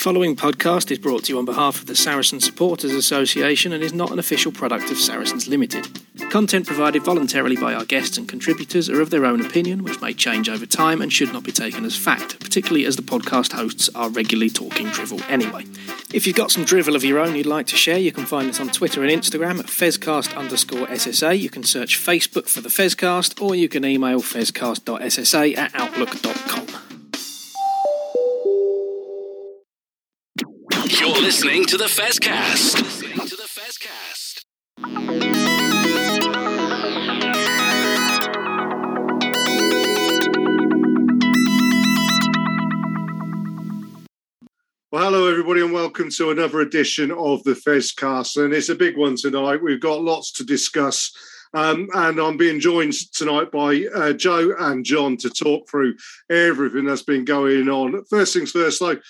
following podcast is brought to you on behalf of the Saracen Supporters Association and is not an official product of Saracens Limited. Content provided voluntarily by our guests and contributors are of their own opinion, which may change over time and should not be taken as fact, particularly as the podcast hosts are regularly talking drivel anyway. If you've got some drivel of your own you'd like to share, you can find us on Twitter and Instagram at fezcast underscore SSA. You can search Facebook for the Fezcast, or you can email fezcast.ssa at outlook.com. You're listening to the Fezcast. To the Fezcast. Well, hello everybody, and welcome to another edition of the Fezcast. And it's a big one tonight. We've got lots to discuss. Um, and I'm being joined tonight by uh, Joe and John to talk through everything that's been going on. First things first, like,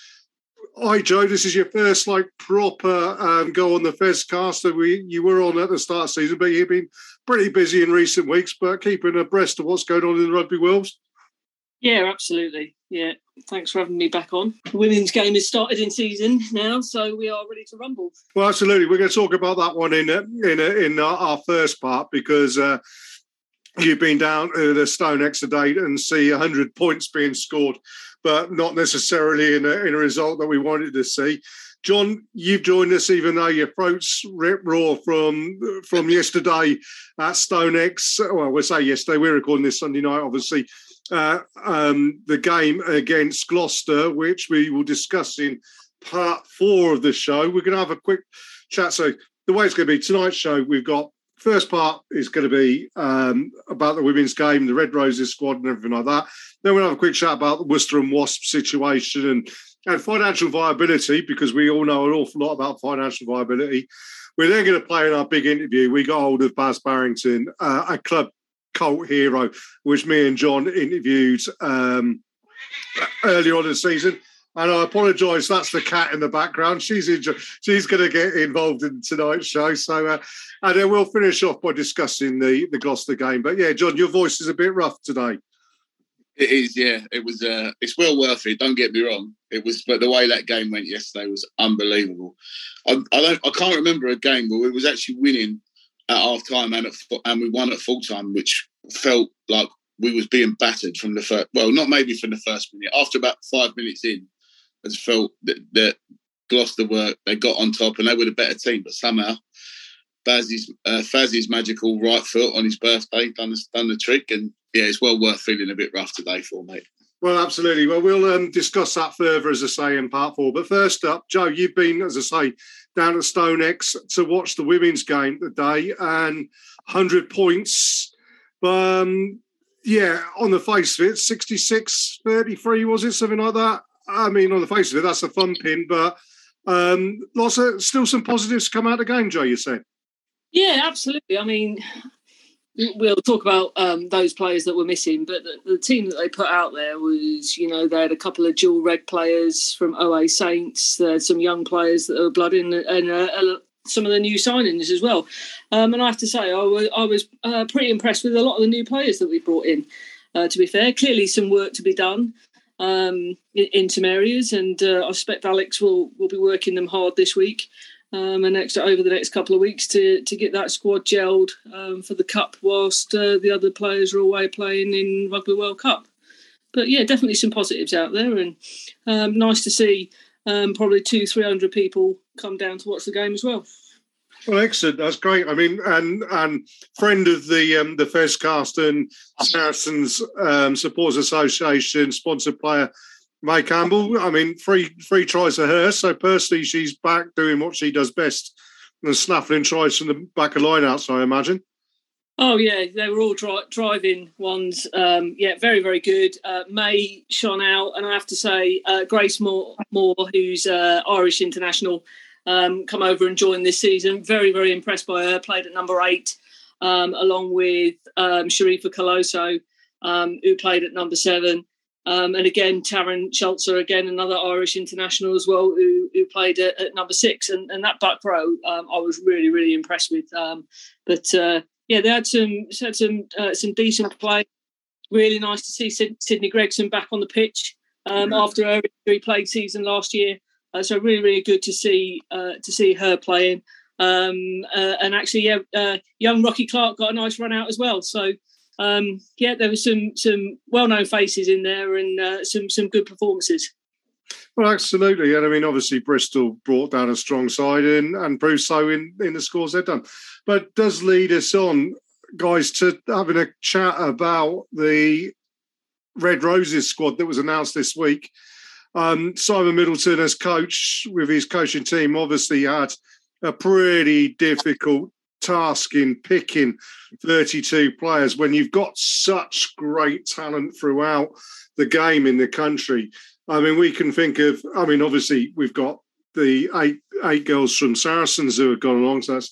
hi Joe, this is your first like proper um, go on the Fezcast that we you were on at the start of season, but you've been pretty busy in recent weeks, but keeping abreast of what's going on in the rugby world. Yeah, absolutely. Yeah, thanks for having me back on. The women's game has started in season now, so we are ready to rumble. Well, absolutely. We're going to talk about that one in in in our, first part because uh, you've been down to the Stone date and see 100 points being scored, but not necessarily in a, in a result that we wanted to see. John, you've joined us even though your throat's rip raw from from yesterday at StoneX. Well, we'll say yesterday. We're recording this Sunday night, obviously. Uh, um, the game against Gloucester, which we will discuss in part four of the show. We're going to have a quick chat. So the way it's going to be tonight's show, we've got first part is going to be um, about the women's game, the Red Roses squad, and everything like that. Then we'll have a quick chat about the Worcester and Wasp situation and and financial viability because we all know an awful lot about financial viability. We're then going to play in our big interview. We got hold of Baz Barrington, uh, a club cult hero, which me and John interviewed um, earlier on in the season. And I apologise, that's the cat in the background. She's she's going to get involved in tonight's show. So, uh, and then we'll finish off by discussing the the Gloucester game. But yeah, John, your voice is a bit rough today. It is, yeah. It was. Uh, it's well worth it. Don't get me wrong. It was, but the way that game went yesterday was unbelievable. I, I don't. I can't remember a game where we was actually winning at half time and at, and we won at full time, which felt like we was being battered from the first. Well, not maybe from the first minute. After about five minutes in, Just felt that, that Gloucester were they got on top and they were the better team, but somehow. Baz's, uh, Faz's magical right foot on his birthday done, done the trick, and yeah, it's well worth feeling a bit rough today for mate. Well, absolutely. Well, we'll um, discuss that further, as I say, in part four. But first up, Joe, you've been, as I say, down at StoneX to watch the women's game today and 100 points. Um, yeah, on the face of it, 66 33, was it? Something like that. I mean, on the face of it, that's a fun pin, but um, lots of still some positives come out of the game, Joe, you said. Yeah, absolutely. I mean, we'll talk about um, those players that were missing, but the, the, team that they put out there was, you know, they had a couple of dual red players from OA Saints, they had some young players that were blood in, and uh, some of the new signings as well. Um, and I have to say, I was, I was uh, pretty impressed with a lot of the new players that we brought in. Uh, to be fair, clearly some work to be done um, in, some areas, and uh, I suspect Alex will will be working them hard this week um, and next over the next couple of weeks to to get that squad gelled um, for the cup, whilst uh, the other players are away playing in Rugby World Cup. But yeah, definitely some positives out there, and um, nice to see um, probably two three hundred people come down to watch the game as well. Well, excellent. That's great. I mean, and and friend of the um, the Fezcast and Saracens um, Association sponsored player May Campbell. I mean, three three tries for her. So personally, she's back doing what she does best and snaffling tries from the back of line lineouts. I imagine. Oh yeah, they were all dri- driving ones. Um, yeah, very very good. Uh, May shone out, and I have to say, uh, Grace Moore, Moore who's uh, Irish international, um, come over and join this season. Very very impressed by her. Played at number eight, um, along with um, Sharifa Kasolo, um, who played at number seven. Um, and again, Taryn Schutzler, again another Irish international as well, who, who played at, at number six. And, and that back row, um, I was really really impressed with. Um, but uh, yeah, they had some had some uh, some decent play. Really nice to see Sydney Gregson back on the pitch um, after a very played season last year. Uh, so really, really good to see uh, to see her playing. Um, uh, and actually, yeah, uh, young Rocky Clark got a nice run out as well. So um, yeah, there were some some well known faces in there and uh, some some good performances. Well, absolutely, and I mean, obviously, Bristol brought down a strong side and and proved so in in the scores they've done. But does lead us on, guys, to having a chat about the Red Roses squad that was announced this week. Um, Simon Middleton, as coach with his coaching team, obviously had a pretty difficult task in picking 32 players when you've got such great talent throughout the game in the country. I mean, we can think of, I mean, obviously, we've got the eight eight girls from Saracens who have gone along. So that's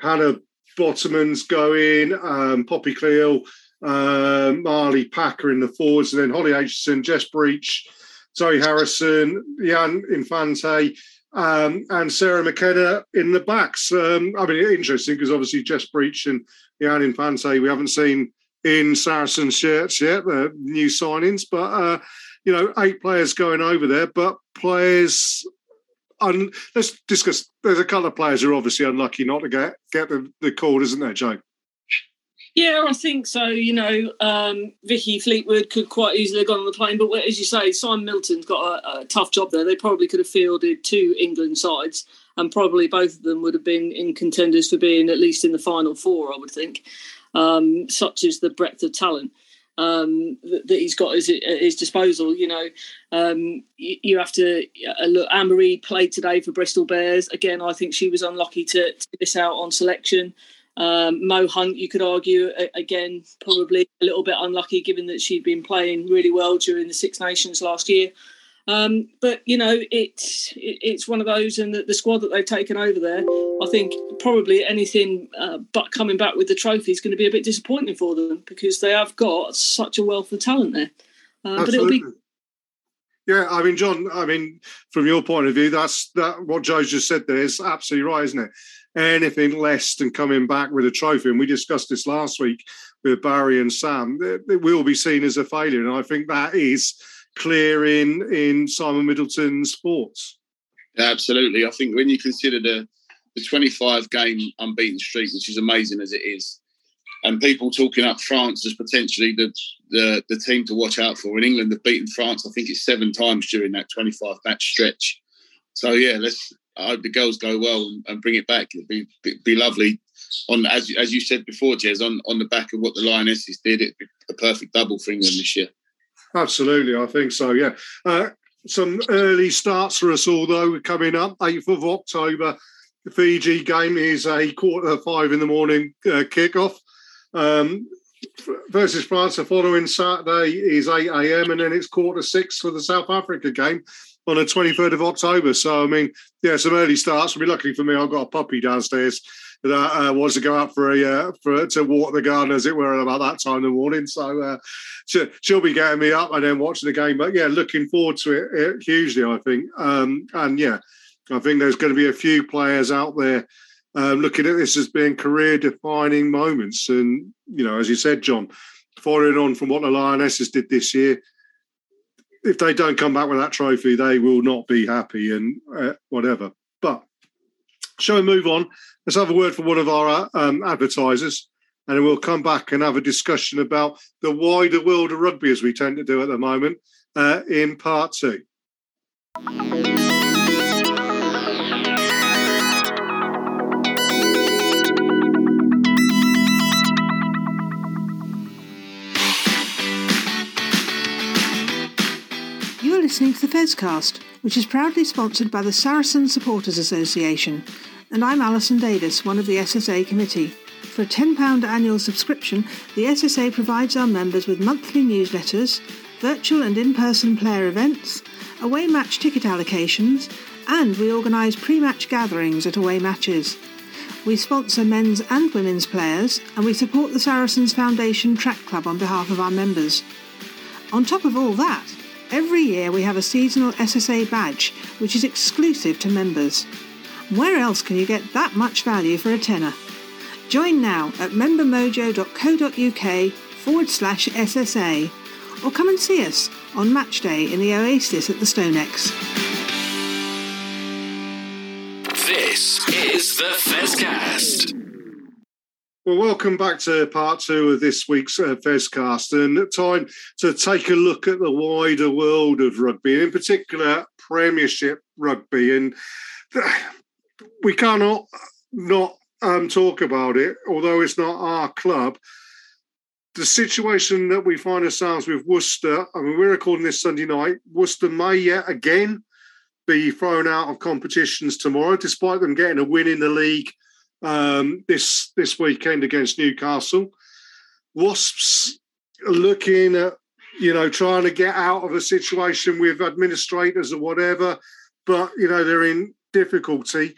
Hannah Botterman's going, um, Poppy Cleall, uh, Marlie Packer in the forwards, and then Holly Aitchison, Jess Breach, Zoe Harrison, Leanne Infante, um, and Sarah McKenna in the backs. Um, I mean, interesting because obviously Jess Breach and Leanne Infante we haven't seen in Saracen shirts yet, the new signings, but uh, you know, eight players going over there, but players. Un- let's discuss. There's a couple of players who are obviously unlucky not to get get the, the call, isn't there, Joe? Yeah, I think so. You know, um, Vicky Fleetwood could quite easily have gone on the plane, but as you say, Simon Middleton's got a, a, tough job there. They probably could have fielded two England sides, and probably both of them would have been in contenders for being at least in the final four. I would think, um, such is the breadth of talent um, that, that, he's got at his, disposal. You know, um, you, you, have to uh, look. Anne-Marie played today for Bristol Bears. Again, I think she was unlucky to, to miss out on selection. Um, Mo Hunt, you could argue, again, probably a little bit unlucky given that she'd been playing really well during the Six Nations last year. Um, but you know, it's it's one of those, and the, the, squad that they've taken over there, I think probably anything uh, but coming back with the trophy is going to be a bit disappointing for them because they have got such a wealth of talent there. Uh, but it'll be. Yeah, I mean, John. I mean, from your point of view, that's that. What Joe just said there is absolutely right, isn't it? Anything less than coming back with a trophy. And we discussed this last week with Barry and Sam. It, will be seen as a failure, and I think that is clear in in Simon Middleton's sports. absolutely. I think when you consider the the 25 game unbeaten streak, which is amazing as it is, and people talking up France as potentially the, the, the team to watch out for. In England, they've beaten France, I think it's seven times during that 25 match stretch. So yeah, let's I hope the girls go well and, bring it back. It'd be, be lovely on as as you said before, Jez, on, on the back of what the Lionesses did, it'd be a perfect double for England this year. Absolutely, I think so. Yeah, uh, some early starts for us all though coming up. Eighth of October, the Fiji game is a quarter five in the morning uh, kickoff. Um, versus France. The following Saturday is 8 a.m. and then it's quarter six for the South Africa game on the 23rd of October. So, I mean, yeah, some early starts. I mean, luckily for me, I've got a puppy downstairs that uh, wants to go out for a uh, for to walk the garden, as it were, at about that time in the morning. So uh, she, she'll be getting me up and then watching the game. But yeah, looking forward to it, it hugely. I think, um, and yeah, I think there's going to be a few players out there. Um, looking at this as being career-defining moments, and you know, as you said, John, following on from what the Lionesses did this year, if they don't come back with that trophy, they will not be happy and uh, whatever. But shall we move on? Let's have a word for one of our um, advertisers, and then we'll come back and have a discussion about the wider world of rugby as we tend to do at the moment uh, in part two. Listening to the Fezcast, which is proudly sponsored by the Saracen Supporters Association, and I'm Alison Davis, one of the SSA committee. For a £10 annual subscription, the SSA provides our members with monthly newsletters, virtual and in person player events, away match ticket allocations, and we organise pre match gatherings at away matches. We sponsor men's and women's players, and we support the Saracens Foundation Track Club on behalf of our members. On top of all that, Every year we have a seasonal SSA badge, which is exclusive to members. Where else can you get that much value for a tenner? Join now at membermojo.co.uk forward slash SSA or come and see us on match day in the Oasis at the StoneX. This is the Fezcast. Well, welcome back to part two of this week's uh, Fezcast, and time to take a look at the wider world of rugby, in particular Premiership rugby. And we cannot not um, talk about it, although it's not our club. The situation that we find ourselves with Worcester, I mean, we're recording this Sunday night. Worcester may yet again be thrown out of competitions tomorrow, despite them getting a win in the league um, this this weekend against Newcastle. Wasps looking at you know trying to get out of a situation with administrators or whatever, but you know they're in difficulty.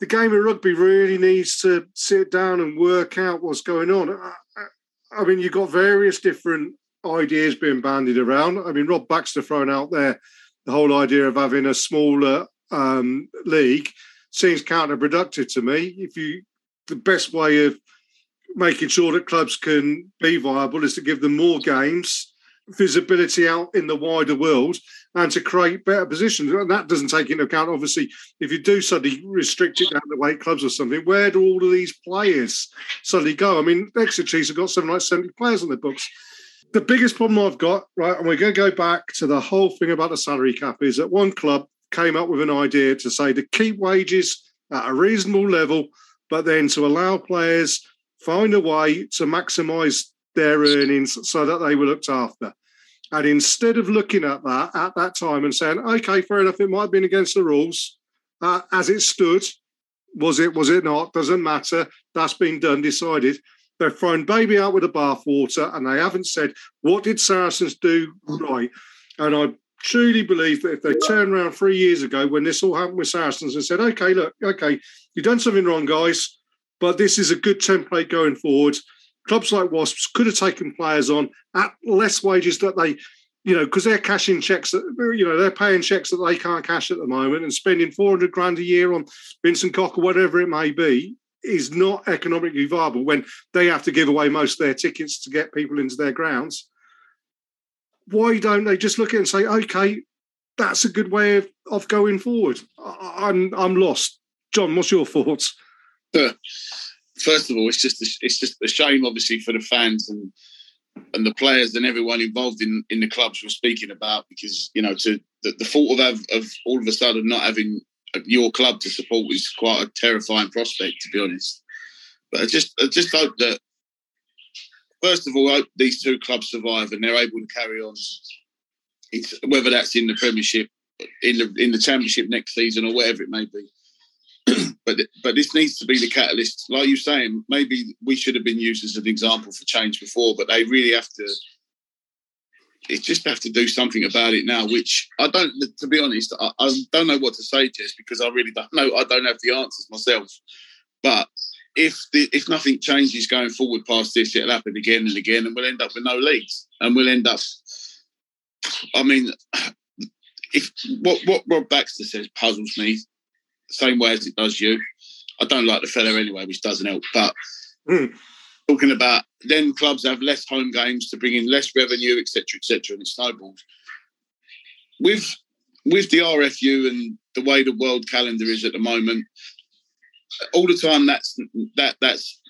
The game of rugby really needs to sit down and work out what's going on. I, I mean, you've got various different ideas being bandied around. I mean, Rob Baxter thrown out there the whole idea of having a smaller um, league seems counterproductive to me. If you, the best way of making sure that clubs can be viable is to give them more games, visibility out in the wider world, and to create better positions. And that doesn't take into account, obviously, if you do suddenly restrict it down to weight clubs or something, where do all of these players suddenly go? I mean, Exeter Chiefs have got something like 70 players on their books. The biggest problem I've got, right, and we're going to go back to the whole thing about the salary cap, is that one club came up with an idea to say to keep wages at a reasonable level, but then to allow players find a way to maximise their earnings so that they were looked after. And instead of looking at that at that time and saying, okay, fair enough, it might have been against the rules, uh, as it stood, was it, was it not? Doesn't matter. That's been done, decided. They've thrown baby out with the bathwater and they haven't said, what did Saracens do right? And I truly believe that if they turned around three years ago when this all happened with Saracens and said, okay, look, okay, you've done something wrong, guys, but this is a good template going forward. Clubs like Wasps could have taken players on at less wages that they, you know, because they're cashing checks that, you know, they're paying checks that they can't cash at the moment and spending 400 grand a year on Vincent Koch or whatever it may be is not economically viable when they have to give away most of their tickets to get people into their grounds why don't they just look at it and say, okay, that's a good way of, of going forward? I, am I'm, I'm lost. John, what's your thoughts? First of all, it's just a, it's just a shame, obviously, for the fans and and the players and everyone involved in, in the clubs we're speaking about because you know to the, the thought of of all of a sudden not having uh, your club to support is quite a terrifying prospect to be honest. But I just I just hope that first of all, hope these two clubs survive and they're able to carry on. It's, whether that's in the Premiership, in the in the Championship next season, or whatever it may be. but but this needs to be the catalyst. Like you're saying, maybe we should have been used as an example for change before, but they really have to. It just have to do something about it now. Which I don't. To be honest, I, I don't know what to say, Jez, because I really don't know. I don't have the answers myself. But if the, if nothing changes going forward past this, it'll happen again and again, and we'll end up with no leagues, and we'll end up. I mean, if what what Rob Baxter says puzzles me, same way as it does you. I don't like the fella anyway, which doesn't help. But mm. talking about then clubs have less home games to bring in less revenue, etc., etc., and it snowballs. With with the RFU and the way the world calendar is at the moment, all the time that's that that's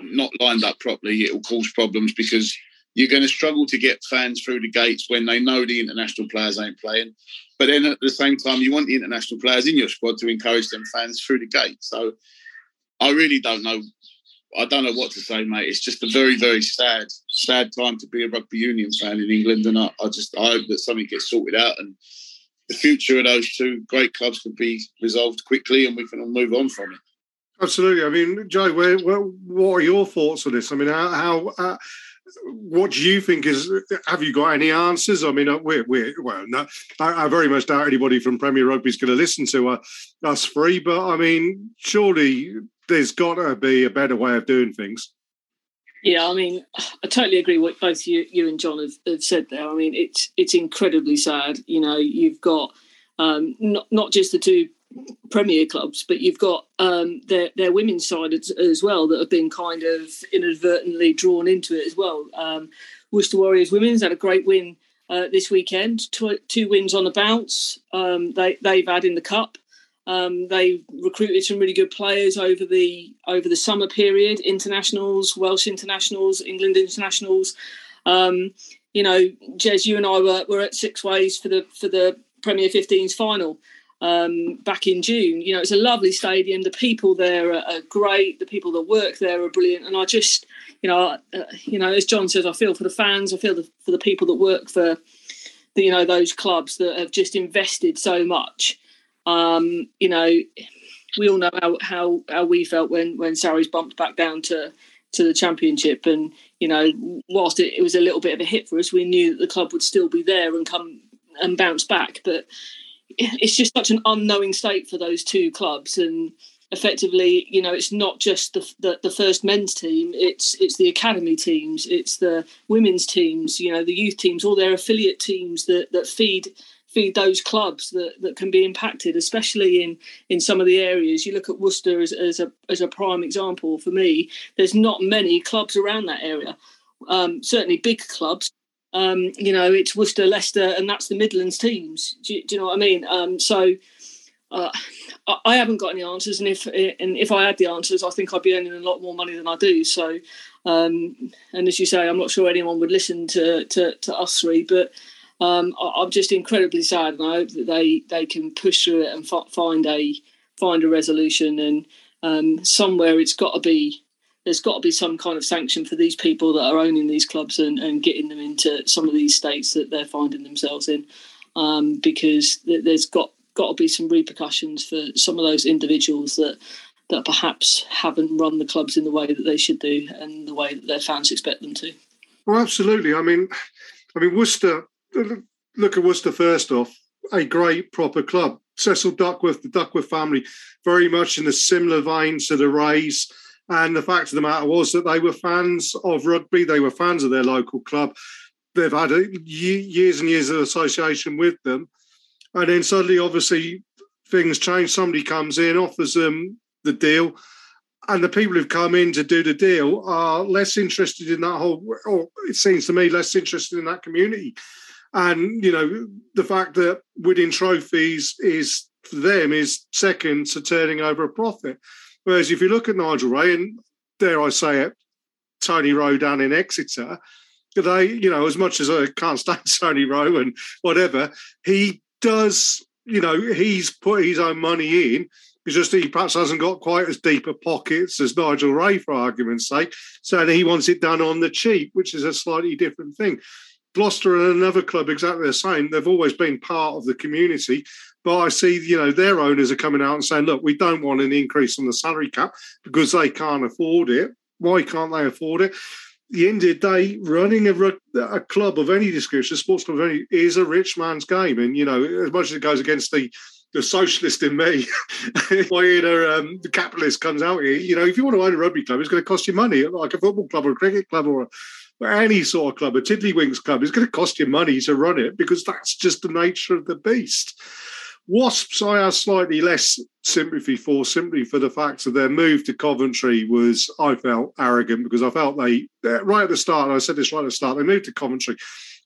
not lined up properly, it will cause problems because you're going to struggle to get fans through the gates when they know the international players ain't playing. But then at the same time, you want the international players in your squad to encourage them fans through the gate. So I really don't know. I don't know what to say, mate. It's just a very, very sad, sad time to be a rugby union fan in England, and I, I just I hope that something gets sorted out and the future of those two great clubs can be resolved quickly, and we can all move on from it. Absolutely. I mean, Joe, where, where, what are your thoughts on this? I mean, how, how uh, what do you think is? Have you got any answers? I mean, uh, we're, we're well, no, I, I, very much doubt anybody from Premier Rugby is going to listen to uh, us free. But I mean, surely there's got to be a better way of doing things. Yeah, I mean, I totally agree with both you, you and John have, have said there. I mean, it's it's incredibly sad. You know, you've got um, not not just the two Premier clubs, but you've got um, their their women's side as, as, well that have been kind of inadvertently drawn into it as well. Um, Worcester Warriors women's had a great win uh, this weekend, two, two, wins on the bounce. Um, they they've had in the cup. Um, they recruited some really good players over the over the summer period, internationals, Welsh internationals, England internationals. Um, you know, Jez, you and I were, were at Sixways for the for the Premier 15s final um, back in June. You know, it's a lovely stadium. The people there are, are, great. The people that work there are brilliant. And I just, you know, uh, you know, as John says, I feel for the fans. I feel the, for the people that work for, the, you know, those clubs that have just invested so much. Um, you know, we all know how, how how we felt when when Sarries bumped back down to to the championship, and you know, whilst it, it was a little bit of a hit for us, we knew that the club would still be there and come and bounce back. But it's just such an unknowing state for those two clubs. And effectively you know it's not just the, the, the first men's team it's it's the academy teams it's the women's teams you know the youth teams all their affiliate teams that that feed feed those clubs that, that can be impacted especially in in some of the areas. You look at worcester as, as a as a prime example for me. There's not many clubs around that area. Um, certainly big clubs um, you know, it's Worcester, Leicester, and that's the Midlands teams. Do you, do you know what I mean? Um, so uh, I haven't got any answers, and if and if I had the answers, I think I'd be earning a lot more money than I do. So, um, and as you say, I'm not sure anyone would listen to to, to us three, but um, I, am just incredibly sad, and I hope that they they can push through it and f- find a find a resolution. And um, somewhere it's got to be there's got to be some kind of sanction for these people that are owning these clubs and, and getting them into some of these states that they're finding themselves in, um, because there's got got to be some repercussions for some of those individuals that that perhaps haven't run the clubs in the way that they should do and the way that their fans expect them to. Well, absolutely. I mean, I mean Worcester. Look at Worcester first off. A great proper club. Cecil Duckworth, the Duckworth family, very much in a similar vein to the Rays and the fact of the matter was that they were fans of rugby. They were fans of their local club. They've had a, years and years of association with them. And then suddenly, obviously, things change. Somebody comes in, offers them the deal. And the people who've come in to do the deal are less interested in that whole, or it seems to me, less interested in that community. And, you know, the fact that winning trophies is for them is second to turning over a profit. Whereas if you look at Nigel Ray and dare I say it, Tony Rowe down in Exeter, they, you know, as much as I can't stand Tony Rowe and whatever, he does, you know, he's put his own money in. It's just he perhaps hasn't got quite as deep a pockets as Nigel Ray, for argument's sake. So he wants it done on the cheap, which is a slightly different thing. Gloucester and another club exactly the same. They've always been part of the community, but I see, you know, their owners are coming out and saying, look, we don't want an increase on the salary cap because they can't afford it. Why can't they afford it? the end of the day, running a, a club of any description, a sports club of any, is a rich man's game. And, you know, as much as it goes against the the socialist in me, you know, um, the capitalist comes out here. You know, if you want to own a rugby club, it's going to cost you money, like a football club or a cricket club or, a, or any sort of club, a tiddlywinks club. It's going to cost you money to run it because that's just the nature of the beast. Wasps, I have slightly less sympathy for, simply for the fact that their move to Coventry was, I felt, arrogant because I felt they, right at the start, I said this right at the start, they moved to Coventry.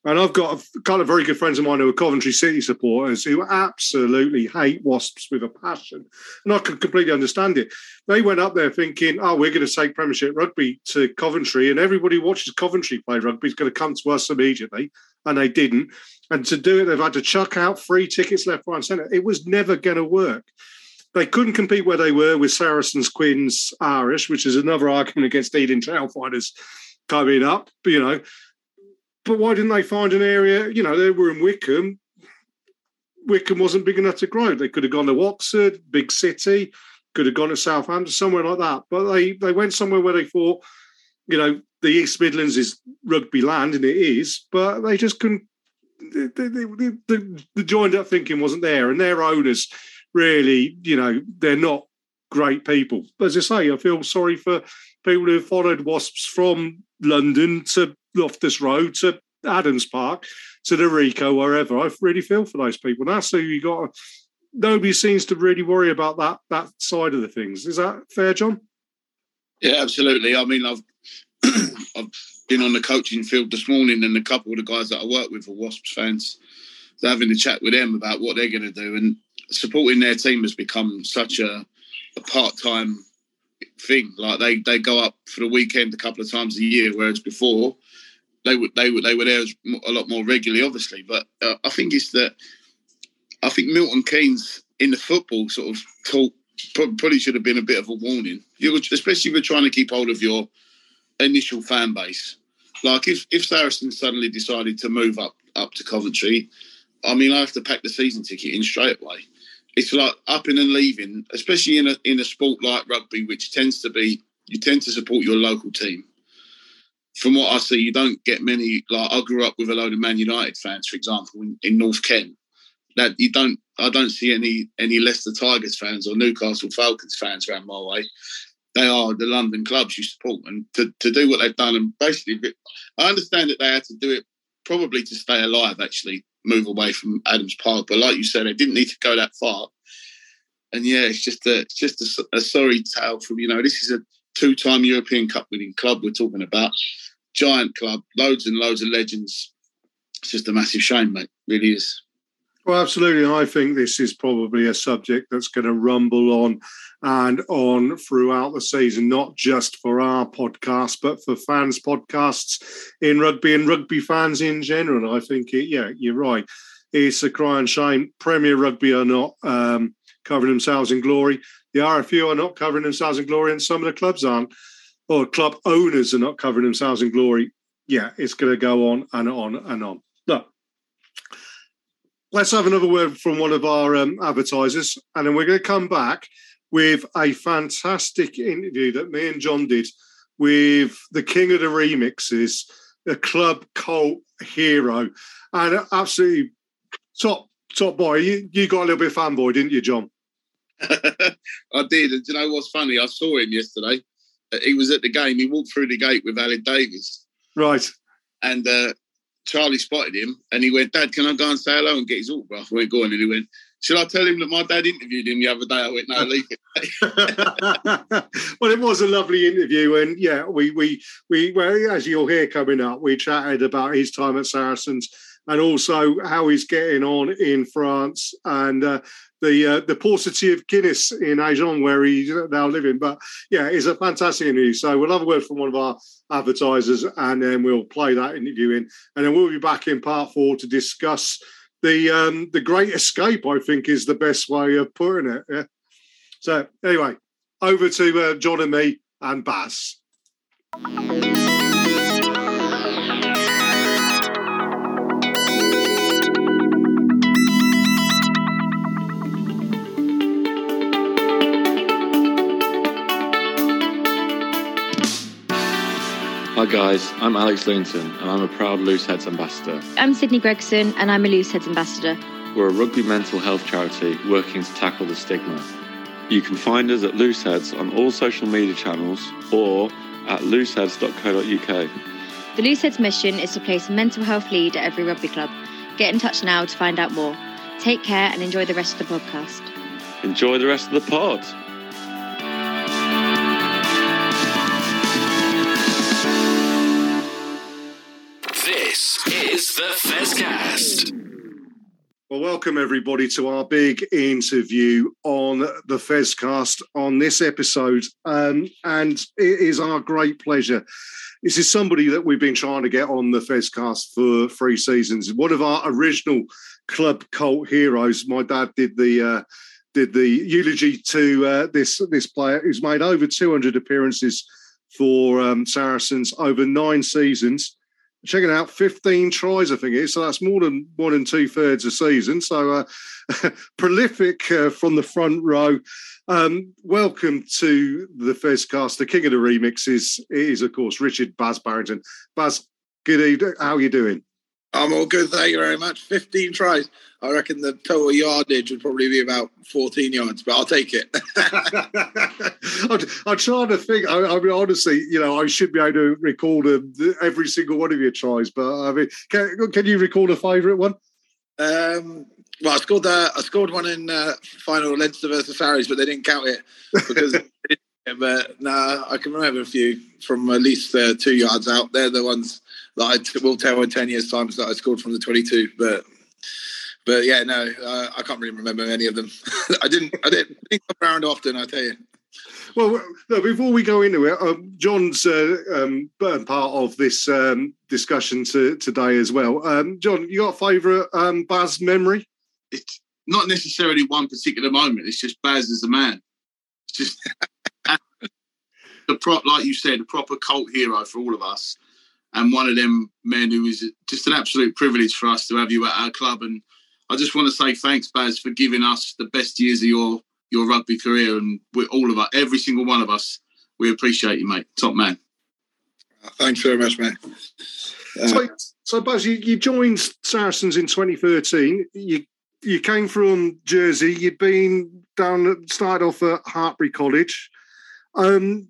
And I've got a kind of very good friends of mine who are Coventry City supporters who absolutely hate Wasps with a passion. And I can completely understand it. They went up there thinking, oh, we're going to take Premiership rugby to Coventry, and everybody who watches Coventry play rugby is going to come to us immediately. And they didn't. And to do it, they've had to chuck out free tickets left, right, and centre. It was never going to work. They couldn't compete where they were with Saracens, Quins, Irish, which is another argument against Ealing Trailfinders coming up. You know, but why didn't they find an area? You know, they were in Wycombe. Wycombe wasn't big enough to grow. They could have gone to Oxford, big city, could have gone to Southampton, somewhere like that. But they they went somewhere where they thought, you know, the East Midlands is rugby land, and it is, but they just couldn't the, the, the, the joined up thinking wasn't there, and their owners really, you know, they're not great people. As I say, I feel sorry for people who followed Wasps from London to Loftus Road to Adams Park to the Ricoh, wherever. I really feel for those people. That's so you got. Nobody seems to really worry about that that side of the things. Is that fair, John? Yeah, absolutely. I mean, I've I've been on the coaching field this morning, and a couple of the guys that I work with are Wasps fans. Having a chat with them about what they're going to do, and supporting their team has become such a, a part-time thing. Like they they go up for the weekend a couple of times a year, whereas before they would they would they were there a lot more regularly, obviously. But uh, I think it's that I think Milton Keynes in the football sort of talk probably should have been a bit of a warning, especially if you're trying to keep hold of your initial fan base. Like if if Saracens suddenly decided to move up up to Coventry, I mean I have to pack the season ticket in straight away. It's like upping and leaving, especially in a in a sport like rugby, which tends to be you tend to support your local team. From what I see, you don't get many. Like I grew up with a load of Man United fans, for example, in, in North Kent. That you don't, I don't see any any Leicester Tigers fans or Newcastle Falcons fans around my way they are the London clubs you support, and to, to do what they've done, and basically, I understand that they had to do it probably to stay alive, actually move away from Adams Park, but like you said, they didn't need to go that far. And yeah, it's just a it's just a, a sorry tale from you know this is a two-time European Cup winning club we're talking about, giant club, loads and loads of legends. It's just a massive shame, mate. It really is. Well, absolutely. I think this is probably a subject that's going to rumble on and on throughout the season, not just for our podcast, but for fans' podcasts in rugby and rugby fans in general. I think, it, yeah, you're right. It's a crying shame. Premier Rugby are not um, covering themselves in glory. The RFU are not covering themselves in glory, and some of the clubs aren't, or club owners are not covering themselves in glory. Yeah, it's going to go on and on and on. Let's have another word from one of our um, advertisers, and then we're going to come back with a fantastic interview that me and John did with the king of the remixes, a club cult hero, and absolutely top top boy. You, you got a little bit fanboy, didn't you, John? I did. And do you know what's funny? I saw him yesterday. He was at the game. He walked through the gate with Aled Davies. Right. And uh, Charlie spotted him and he went, Dad, can I go and say hello and get his autograph? Went, going. And he went, Should I tell him that my dad interviewed him the other day? I went, No, leave it. well, it was a lovely interview. And yeah, we, we, we, well, as you'll hear coming up, we chatted about his time at Saracens and also how he's getting on in France and uh, the uh, the paucity of Guinness in Agen where he's now living. But yeah, it's a fantastic interview. So we'll have a word from one of our advertisers and then we'll play that interview in. And then we'll be back in part four to discuss the um, the great escape, I think is the best way of putting it. Yeah. So anyway, over to uh, John and me and Baz. Hi guys, I'm Alex Linton and I'm a proud Looseheads ambassador. I'm Sydney Gregson and I'm a Looseheads ambassador. We're a rugby mental health charity working to tackle the stigma. You can find us at Looseheads on all social media channels or at looseheads.co.uk. The Looseheads mission is to place a mental health lead at every rugby club. Get in touch now to find out more. Take care and enjoy the rest of the podcast. Enjoy the rest of the pod. The Fezcast. Well, welcome everybody to our big interview on the Fezcast on this episode. Um, and it is our great pleasure. This is somebody that we've been trying to get on the Fezcast for three seasons. One of our original club cult heroes. My dad did the uh, did the eulogy to uh, this this player who's made over 200 appearances for um, Saracens over nine seasons checking out 15 tries, I think it is. So that's more than one and two thirds a season. So uh, prolific uh, from the front row. Um, welcome to the Fezcast. The king of the remixes is, of course, Richard Baz Barrington. Baz, good evening. How are you doing? I'm all good, thank you very much. 15 tries. I reckon the total yardage would probably be about 14 yards, but I'll take it. I'm, trying to think. I, I, mean, honestly, you know, I should be able to recall the, every single one of your tries, but I mean, can, can you recall a favourite one? Um, well, I scored uh, I scored one in uh, final Leinster versus Sarries, but they didn't count it because. but nah, I can remember a few from at least uh, two yards out. They're the ones that I t- will tell in ten years' time that I scored from the twenty-two. But but yeah, no, uh, I can't really remember any of them. I didn't. I didn't think around often. I tell you. Well, no, before we go into it, um, John's uh, um, part of this um, discussion to, today as well. Um, John, you got a favourite um, Baz memory? It's not necessarily one particular moment. It's just Baz as a man. It's just the prop, like you said, a proper cult hero for all of us, and one of them men who is just an absolute privilege for us to have you at our club. And I just want to say thanks, Baz, for giving us the best years of your your rugby career, and we all of us, every single one of us, we appreciate you, mate. Top man. Thanks very much, mate. Uh, so, so Baz, you, you joined Saracens in 2013. You you came from Jersey. You'd been down, started off at Hartpury College. Um,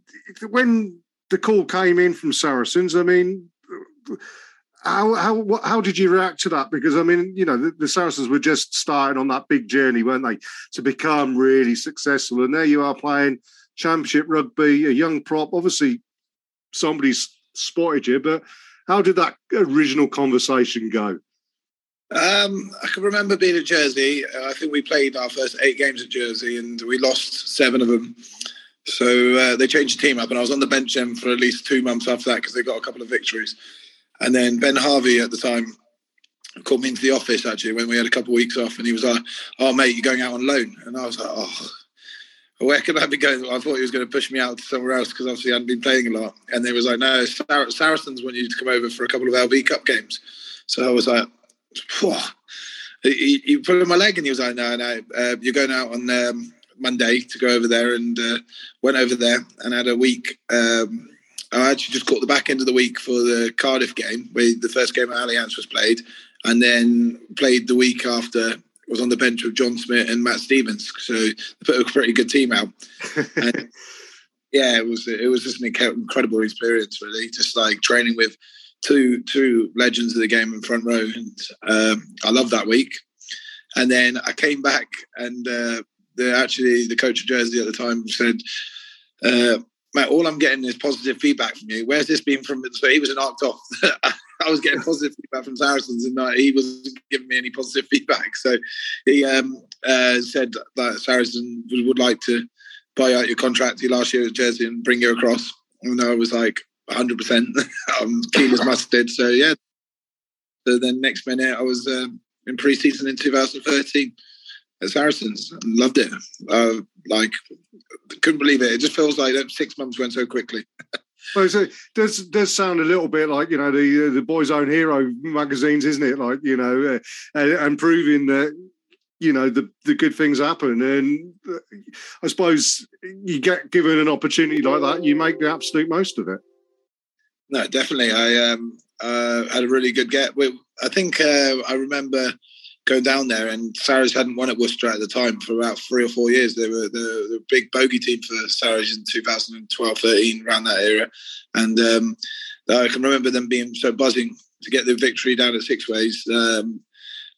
when the call came in from Saracens, I mean, how how how did you react to that? Because I mean, you know, the, the, Saracens were just starting on that big journey, weren't they, to become really successful? And there you are playing Championship rugby, a young prop. Obviously, somebody's spotted you, but how did that original conversation go? Um, I can remember being at Jersey. I think we played our first eight games at Jersey, and we lost seven of them. So uh, they changed the team up, and I was on the bench then for at least two months after that because they got a couple of victories. And then Ben Harvey at the time called me into the office actually when we had a couple of weeks off, and he was like, "Oh mate, you're going out on loan," and I was like, "Oh." Where could I be going? I thought he was going to push me out to somewhere else because obviously I hadn't been playing a lot. And they was like, no, Sar- Saracens want you to come over for a couple of LV Cup games. So I was like, Whoa. He, he on my leg and he was like, no, no, uh, you're going out on um, Monday to go over there. And uh, went over there and had a week. Um, I actually just caught the back end of the week for the Cardiff game, where the first game at Allianz was played, and then played the week after. Was on the bench with John Smit and Matt Stevens, so they put a pretty good team out. and, yeah, it was it was just an incredible experience, really. Just like training with two two legends of the game in front row, and um, I loved that week. And then I came back, and uh, actually the coach of Jersey at the time said, uh, Matt, all I'm getting is positive feedback from you. Where's this been from? So he was an arc off. I was getting positive feedback from Saracens, and uh, he wasn't giving me any positive feedback. So he um, uh, said that Saracens would like to buy out your contract last year at Jersey and bring you across. And I was like, 100. percent I'm keen as mustard. So yeah. So then next minute, I was um, in pre-season in 2013 at Saracens loved it. Uh, like, couldn't believe it. It just feels like six months went so quickly. Well, so does does sound a little bit like you know the the boys' own hero magazines, isn't it? Like you know, uh, and, and, proving that you know the the good things happen, and uh, I suppose you get given an opportunity like that, you make the absolute most of it. No, definitely. I um, uh, had a really good get. I think uh, I remember going down there, and Saracens hadn't won at Worcester at the time for about three or four years. They were the, big bogey team for Saracens in 2012 13, around that era. And um, I can remember them being so buzzing to get the victory down at Sixways. Um,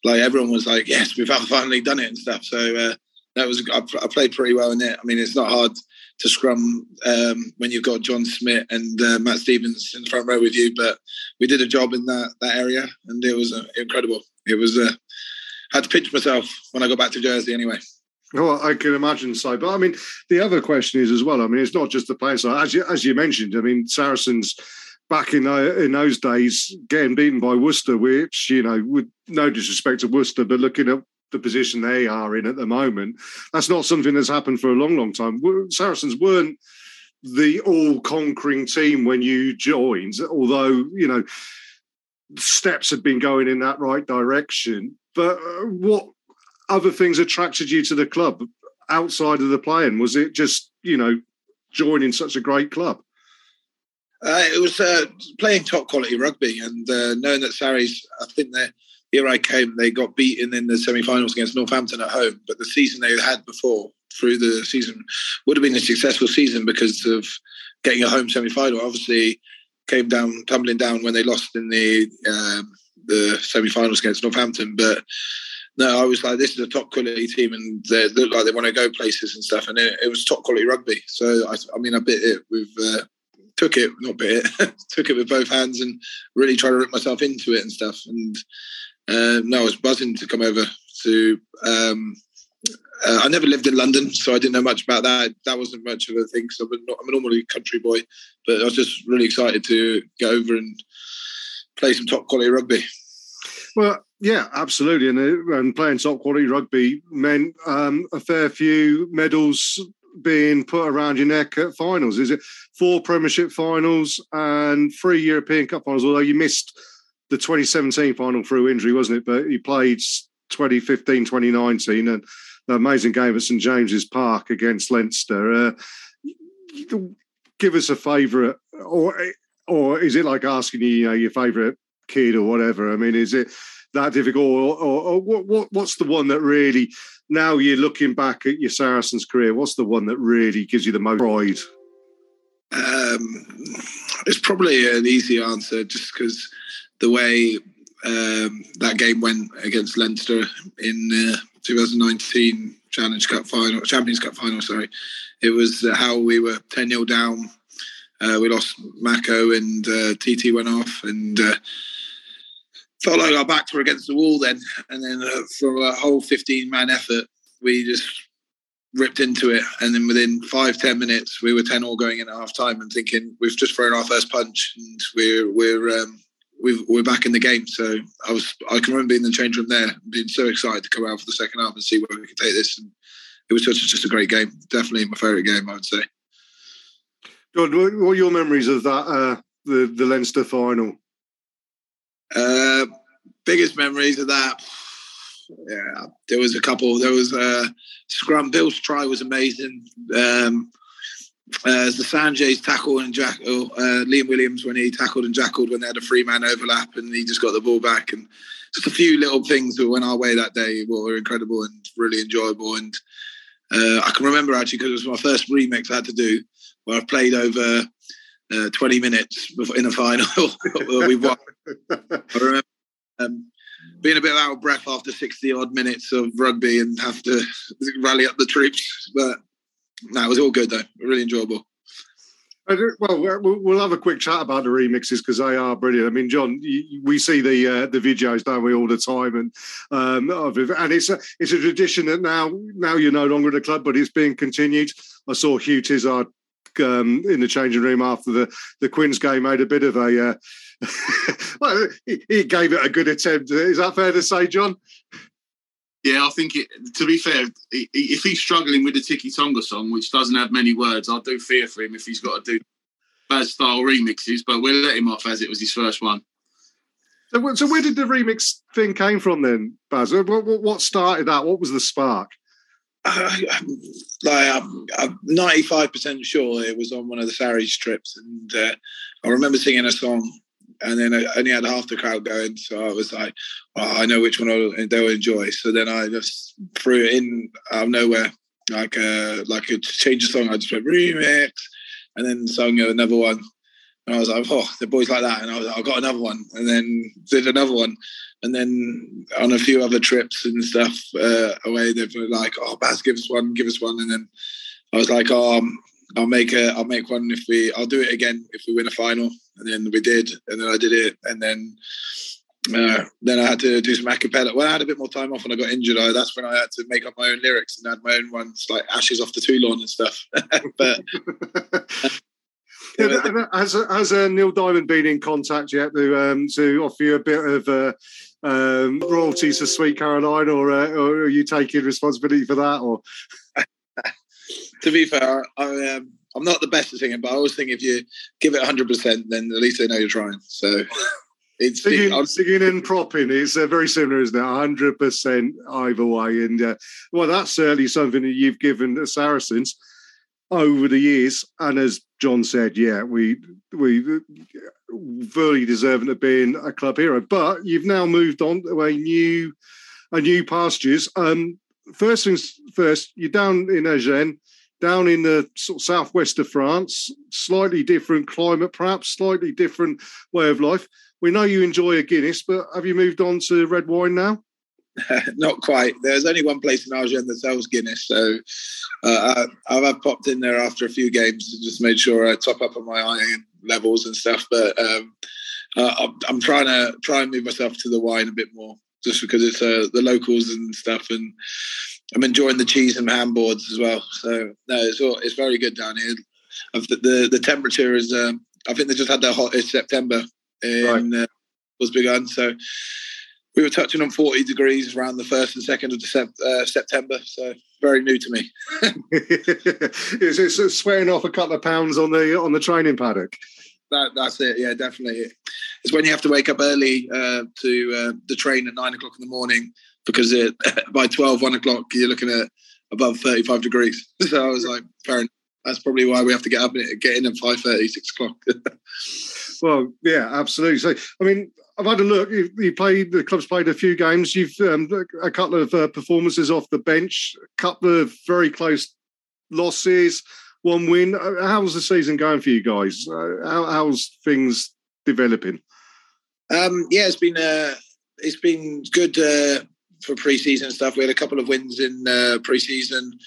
like everyone was like, yes, we've finally done it and stuff. So uh, that was, I, I, played pretty well in it. I mean, it's not hard to scrum um, when you've got John Smit and uh, Matt Stevens in the front row with you, but we did a job in that, that area and it was uh, incredible. It was, uh, had to pinch myself when I got back to Jersey anyway. Well, I can imagine so. But I mean, the other question is as well. I mean, it's not just the players. As you, as you mentioned, I mean, Saracens back in uh, in those days getting beaten by Worcester, which you know, with no disrespect to Worcester, but looking at the position they are in at the moment, that's not something that's happened for a long, long time. Saracens weren't the all-conquering team when you joined, although you know steps had been going in that right direction. But uh, what other things attracted you to the club outside of the playing? Was it just you know joining such a great club? Uh, it was uh, playing top quality rugby and uh, knowing that Sarries, I think the year I came, they got beaten in the semi-finals against Northampton at home. But the season they had before, through the season, would have been a successful season because of getting a home semi-final. Obviously, came down tumbling down when they lost in the um, the semi-finals against Northampton. But no, I was like, this is a top quality team, and they look like they want to go places and stuff. And it, it was top quality rugby. So I, I mean, I bit it with. Uh, took it, not bit it, took it with both hands and really tried to rip myself into it and stuff. And uh, no, I was buzzing to come over to. Um, uh, I never lived in London, so I didn't know much about that. That wasn't much of a thing. So I'm, not, I'm a normally country boy, but I was just really excited to go over and play some top quality rugby. Well, yeah, absolutely, and, uh, and playing top quality rugby meant um, a fair few medals being put around your neck at finals. Is it four Premiership finals and three European Cup finals? Although you missed the 2017 final through injury, wasn't it? But you played 2015, 2019, and the amazing game at St James's Park against Leinster. Uh, give us a favourite, or or is it like asking you, you know, your favourite kid or whatever? I mean, is it that difficult, or, or, or what, what, what's the one that really? Now you're looking back at your Saracens career. What's the one that really gives you the most pride? Um, it's probably an easy answer, just because the way um, that game went against Leinster in uh, 2019 Challenge Cup final, Champions Cup final. Sorry, it was how we were 10 0 down. Uh, we lost Mako and uh, TT went off, and uh, felt like our backs were against the wall then. And then uh, for a whole 15 man effort, we just ripped into it. And then within five ten minutes, we were 10 all going in at half time and thinking we've just thrown our first punch and we're, we're, um, we are back in the game. So I was, I can remember being in the change room there, being so excited to come out for the second half and see where we could take this. And it was just, just a great game. Definitely my favourite game, I would say. John, what are your memories of that, uh, the, the Leinster final? Uh, biggest memories of that. Yeah, there was a couple. There was uh, scrum. Bill's try was amazing. Um, uh, the Sanjay's tackle and Jack, oh, uh, Liam Williams when he tackled and jackled when they had a three man overlap and he just got the ball back and just a few little things that went our way that day were incredible and really enjoyable and uh, I can remember actually because it was my first remix I had to do where I've played over uh, 20 minutes in a final we won. I remember um, being a bit out of breath after 60 odd minutes of rugby and have to rally up the troops but no, it was all good though. Really enjoyable. Well, we'll have a quick chat about the remixes because they are brilliant. I mean, John, we see the uh, the videos, don't we, all the time, and um, and it's a it's a tradition that now now you're no longer at the club, but it's being continued. I saw Hugh Tizard um, in the changing room after the the Quins game made a bit of a. Uh, well, he, he gave it a good attempt. Is that fair to say, John? Yeah, I think it, to be fair, if he's struggling with the Tiki Tonga song, which doesn't have many words, I do fear for him if he's got to do Baz style remixes. But we'll let him off as it was his first one. So, so where did the remix thing came from then, Baz? What, what started that? What was the spark? Uh, like I'm, I'm 95% sure it was on one of the Sarries trips, and uh, I remember singing a song and then I only had half the crowd going. So I was like, I know which one they'll enjoy. So then I just threw it in out of nowhere, like a uh, like a change of song. I just went remix, and then sung another one. And I was like, oh, the boys like that. And I was like, I got another one, and then did another one. And then on a few other trips and stuff uh, away, they were like, oh, Baz, give us one, give us one. And then I was like, oh, um, I'll make a, I'll make one if we, I'll do it again if we win a final. And then we did, and then I did it, and then uh, then I had to do some acapella. When I had a bit more time off and I got injured, I, that's when I had to make up my own lyrics and add my own ones like "Ashes off the Toulon" and stuff. but yeah, has has uh, Neil Diamond been in contact yet to um, to offer you a bit of uh, um, royalties for Sweet Caroline, or, uh, or are you taking responsibility for that? Or to be fair, I, um, I'm not the best at singing, but I always think if you give it 100%, then at least they know you're trying. So it's singing, singing and propping. It's uh, very similar, isn't it? 100% either way. And uh, well, that's certainly something that you've given the Saracens over the years. And as John said, yeah, we we very deserving of being a club hero. But you've now moved on to a new a new pastures. Um, first things first, you're down in Agen down in the sort of southwest of France, slightly different climate, perhaps slightly different way of life. We know you enjoy a Guinness, but have you moved on to red wine now? Not quite. There's only one place in Agen that sells Guinness, so uh, I, have popped in there after a few games and just made sure I top up on my iron levels and stuff. But um, uh, I'm trying to try and move myself to the wine a bit more. just because it's uh, the locals and stuff, and I'm enjoying the cheese and ham boards as well. So no, it's all, it's very good down here. The the, the temperature is. Um, I think they just had their hottest September in right. uh, was begun. So we were touching on 40 degrees around the first and second of December, uh, September. So very new to me. Is it swearing off a couple of pounds on the on the training paddock? That, that's it. Yeah, definitely. It's when you have to wake up early uh, to uh, the train at nine o'clock in the morning because it, by 12, 1 o'clock, you're looking at above 35 degrees. So I was like, fair enough. That's probably why we have to get up and get in at 5.30, 6 o'clock. well, yeah, absolutely. So, I mean, I've had a look. You, played the club's played a few games. You've um, a couple of uh, performances off the bench, a couple of very close losses, one win. Uh, how's the season going for you guys? Uh, how, how's things developing? Um, yeah, it's been uh, it's been good uh, for pre-season stuff. We had a couple of wins in uh, pre-season.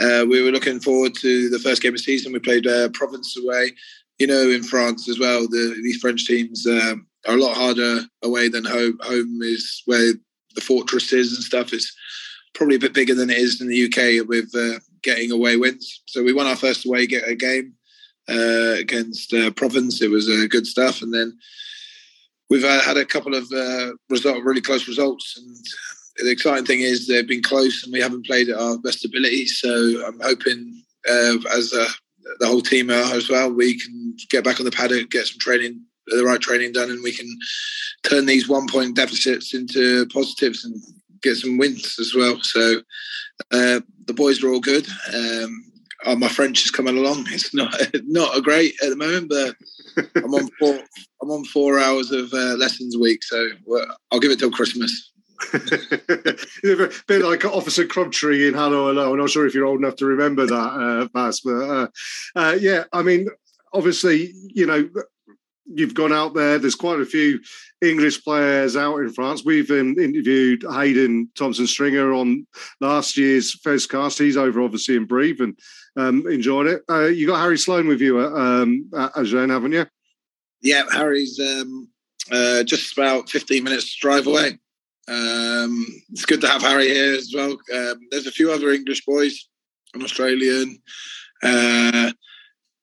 Uh, we were looking forward to the first game of season. We played Provence away. You know, in France as well, the, these French teams um, are a lot harder away than home. Home is where the fortress is and stuff. It's probably a bit bigger than it is in the UK with uh, getting away wins. So we won our first away game uh, against uh, Provence. It was uh, good stuff, and then we've uh, had a couple of uh, result, really close results. And the exciting thing is they've been close, and we haven't played at our best ability. So I'm hoping, as the whole team are as well, we can get back on the paddock, get some training the right training done, and we can turn these one point deficits into positives and get some wins as well. So uh, the boys are all good. Um, oh, my French is coming along. It's not not a great at the moment, but I'm on four. I'm on four hours of uh, lessons a week, so I'll give it till Christmas. a bit like Officer Crabtree in 'Allo 'Allo. I'm not sure if you're old enough to remember that, uh, Baz, but uh, uh, yeah, I mean, obviously, you know, you've gone out there. There's quite a few English players out in France. We've um, interviewed Haydn Thompson Stringer on last year's Fezcast. He's over obviously in Brive and um, enjoyed it. Uh, you got Harry Sloan with you at, um, at Agen, haven't you? Yeah, Harry's um, uh, just about 15 minutes drive away. Um, it's good to have Harry here as well. Um, there's a few other English boys, an Australian. Uh,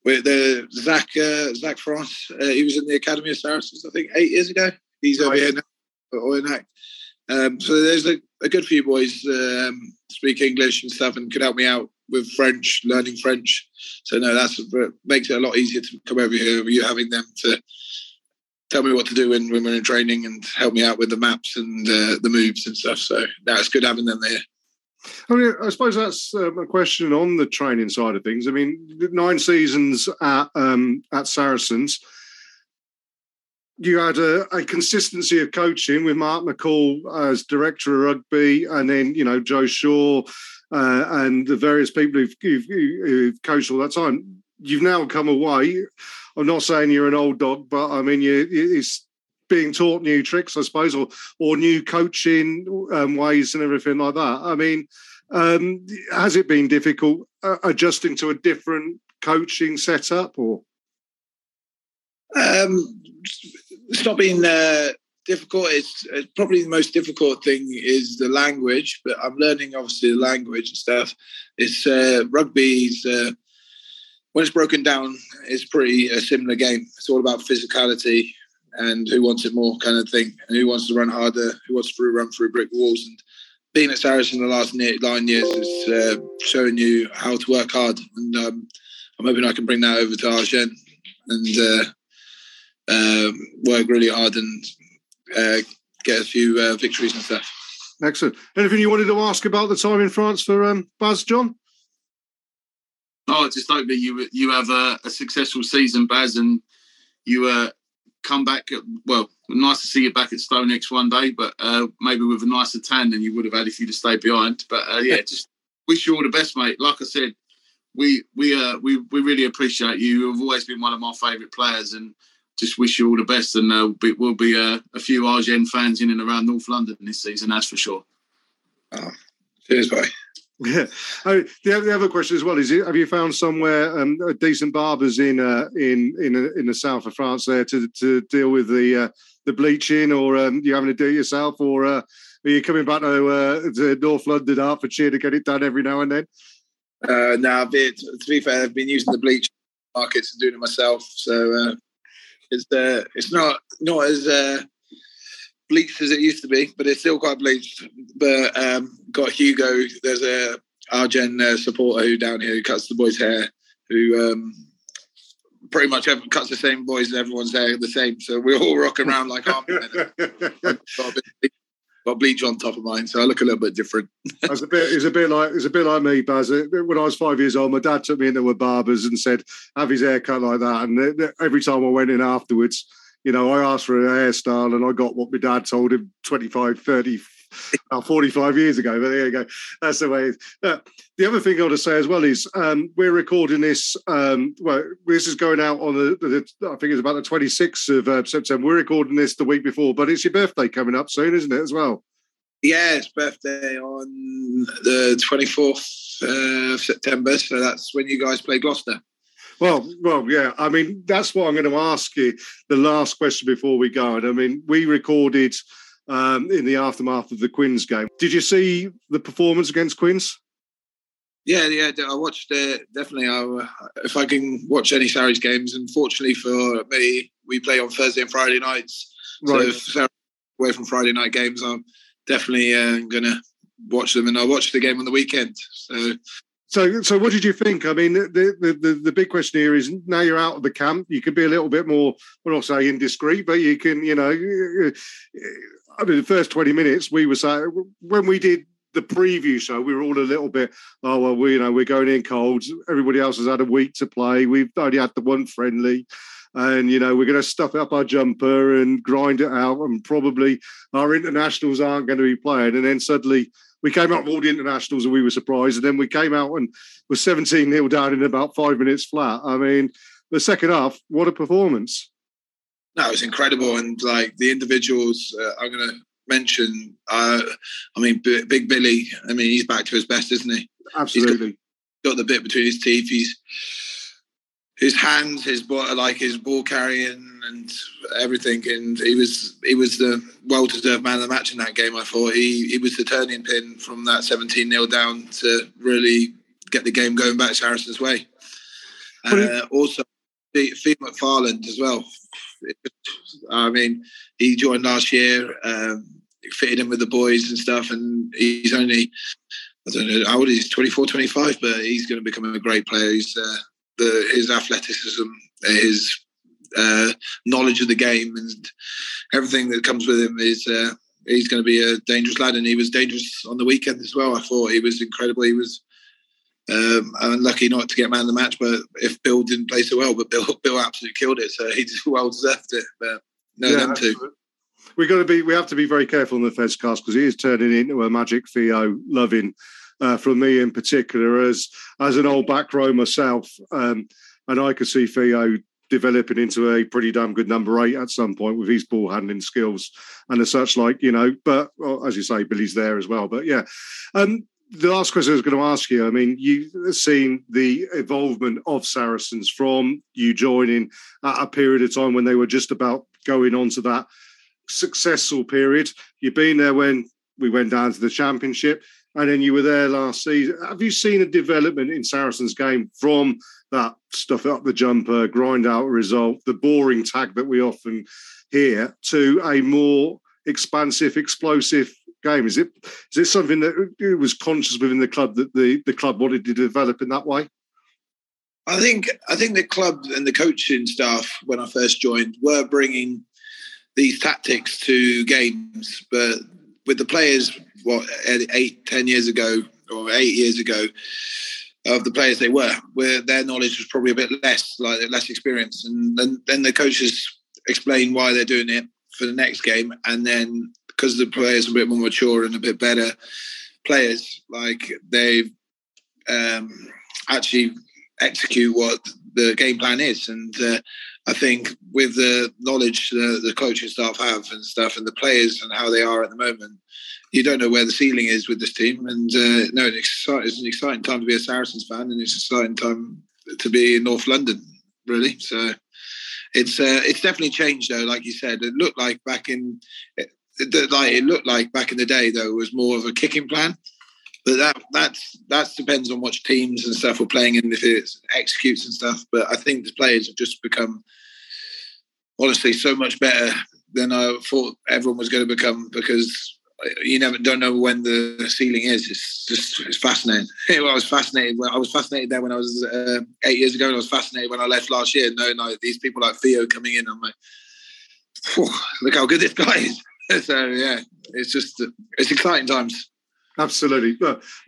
with the Zach uh, Zach France. Uh, he was in the Academy of Saracens, I think, eight years ago. He's over here now at. Um, so there's a, a, good few boys um, speak English and stuff and could help me out with French, learning French. So no, that's makes it a lot easier to come over here. You having them to tell me what to do when, when we're in training and help me out with the maps and uh, the moves and stuff. So no, it's good having them there. I mean, I suppose that's a question on the training side of things. I mean, nine seasons at um, at Saracens, you had a, a, consistency of coaching with Mark McCall as director of rugby, and then you know Joe Shaw uh, and the various people who've, who've, who've, coached all that time. You've now come away. I'm not saying you're an old dog, but I mean, you, it's being taught new tricks, I suppose, or or new coaching um, ways and everything like that. I mean, um, has it been difficult uh, adjusting to a different coaching setup, or? Um, it's not been uh, difficult. It's, it's, probably the most difficult thing is the language, but I'm learning obviously the language and stuff. It's uh, rugby's uh, when it's broken down, it's pretty a similar game. It's all about physicality and who wants it more kind of thing, and who wants to run harder, who wants to run through brick walls. And being at Saracen the last nine years has uh, shown you how to work hard, and um, I'm hoping I can bring that over to Agen and uh, uh, work really hard and uh, get a few uh, victories and stuff. Excellent. Anything you wanted to ask about the time in France for um, Baz, John? Oh, I just hope that you you have a, a successful season, Baz, and you uh, come back. At, well, nice to see you back at StoneX one day, but uh, maybe with a nicer tan than you would have had if you'd have stayed behind. But uh, yeah, just wish you all the best, mate. Like I said, we we uh, we we really appreciate you. You've always been one of my favourite players, and just wish you all the best. And uh, we, will be uh, a few Agen fans in and around North London this season, that's for sure. Oh, cheers, bye. Yeah. Oh, the, the other question as well is: Have you found somewhere um, decent barbers in uh, in in uh, in the south of France there to to deal with the uh, the bleaching, or um, you having to do it yourself, or uh, Are you coming back to, uh, to North London, Hertfordshire to get it done every now and then? Uh, no, to be fair, I've been using the bleach markets and doing it myself. So uh, it's uh, it's not not as uh, bleached as it used to be, but it's still quite bleached. But um, got Hugo. There's a Agen uh, supporter who down here who cuts the boys' hair, who um, pretty much cuts the same boys. Everyone's hair the same, so we're all rocking around like half got bleach on top of mine, so I look a little bit different. it's a bit, it's a bit like, it's a bit like me, Baz. When I was five years old, my dad took me into a barber's and said, "Have his hair cut like that." And every time I went in afterwards, you know, I asked for a hairstyle and I got what my dad told him 25, 30, about 45 years ago. But there you go. That's the way. Uh, the other thing I want to say as well is um, we're recording this. Um, well, this is going out on the, the, I think it's about the 26th of uh, September. We're recording this the week before, but it's your birthday coming up soon, isn't it, as well? Yeah, it's birthday on the 24th uh, of September. So that's when you guys play Gloucester. Well, well, yeah. I mean, that's what I'm going to ask you. The last question before we go. And I mean, we recorded um, in the aftermath of the Quins game. Did you see the performance against Quins? Yeah, yeah, I watched it. Definitely, I, if I can watch any Sarries games. Unfortunately for me, we play on Thursday and Friday nights. Right. So if away from Friday night games, I'm definitely uh, going to watch them, and I watched the game on the weekend. So so, so what did you think? I mean, the, the, the, the, big question here is now you're out of the camp, you can be a little bit more, well, not say indiscreet, but you can, you know, uh, uh, I mean, the first 20 minutes, we were saying, when we did the preview show, we were all a little bit, oh, well, we, you know, we're going in cold. Everybody else has had a week to play. We've only had the one friendly. And, you know, we're going to stuff up our jumper and grind it out. And probably our internationals aren't going to be playing. And then suddenly, we came out with all the internationals and we were surprised. And then we came out and was 17 nil down in about five minutes flat. I mean, the second half, what a performance. No, it was incredible. And like the individuals uh, I'm going to mention, uh, I mean, B- Big Billy, I mean, he's back to his best, isn't he? Absolutely. Got, got the bit between his teeth. He's his hands, his ball, like his ball carrying and everything. And he was he was the well deserved man of the match in that game. I thought he he was the turning pin from that 17 0 down to really get the game going back Saracens' way. Uh, also, Theo McFarland as well. I mean, he joined last year, um, fitted in with the boys and stuff, and he's only I don't know how old he's 24, 25, but he's going to become a great player. He's uh, the his athleticism, his uh, knowledge of the game, and everything that comes with him is. Uh, he's going to be a dangerous lad, and he was dangerous on the weekend as well. I thought he was incredible. He was um, unlucky not to get man of the match, but if Bill didn't play so well, but Bill Bill absolutely killed it, so he well deserved it. But no, yeah, them too. We got to be. We have to be very careful in the Fezcast because he is turning into a magic Theo loving uh, from me in particular, as as an old back row myself, um, and I could see Theo developing into a pretty damn good number eight at some point with his ball handling skills and as such, like you know. But well, as you say, Billy's there as well. But yeah, um, the last question I was going to ask you. I mean, you've seen the involvement of Saracens from you joining at a period of time when they were just about going on to that successful period. You've been there when we went down to the championship and then you were there last season. Have you seen a development in Saracens' game from that stuff up the jumper, grind out result, the boring tag that we often hear, to a more expansive, explosive game? Is it is it something that it was conscious within the club that the, the club wanted to develop in that way? I think I think the club and the coaching staff when I first joined were bringing these tactics to games, but with the players what eight, ten years ago or eight years ago of the players they were, where their knowledge was probably a bit less, like less experience, and then then the coaches explain why they're doing it for the next game, and then because the players are a bit more mature and a bit better players, like they um, actually execute what the game plan is, and uh, I think with the knowledge the, the coaching staff have and stuff, and the players and how they are at the moment, you don't know where the ceiling is with this team. And uh, no, it's, it's, an exciting time to be a Saracens fan, and it's an exciting time to be in North London, really. So it's uh, it's definitely changed though. Like you said, it looked like back in that like it looked like back in the day though it was more of a kicking plan. But that that's that depends on which teams and stuff we're playing and if it executes and stuff. But I think the players have just become honestly so much better than I thought everyone was going to become because you never don't know when the ceiling is. It's just it's fascinating. I was fascinated. I was fascinated there when I was uh, eight years ago, and I was fascinated when I left last year. Knowing like these people like Theo coming in, I'm like, look how good this guy is. so yeah, it's just it's exciting times. Absolutely.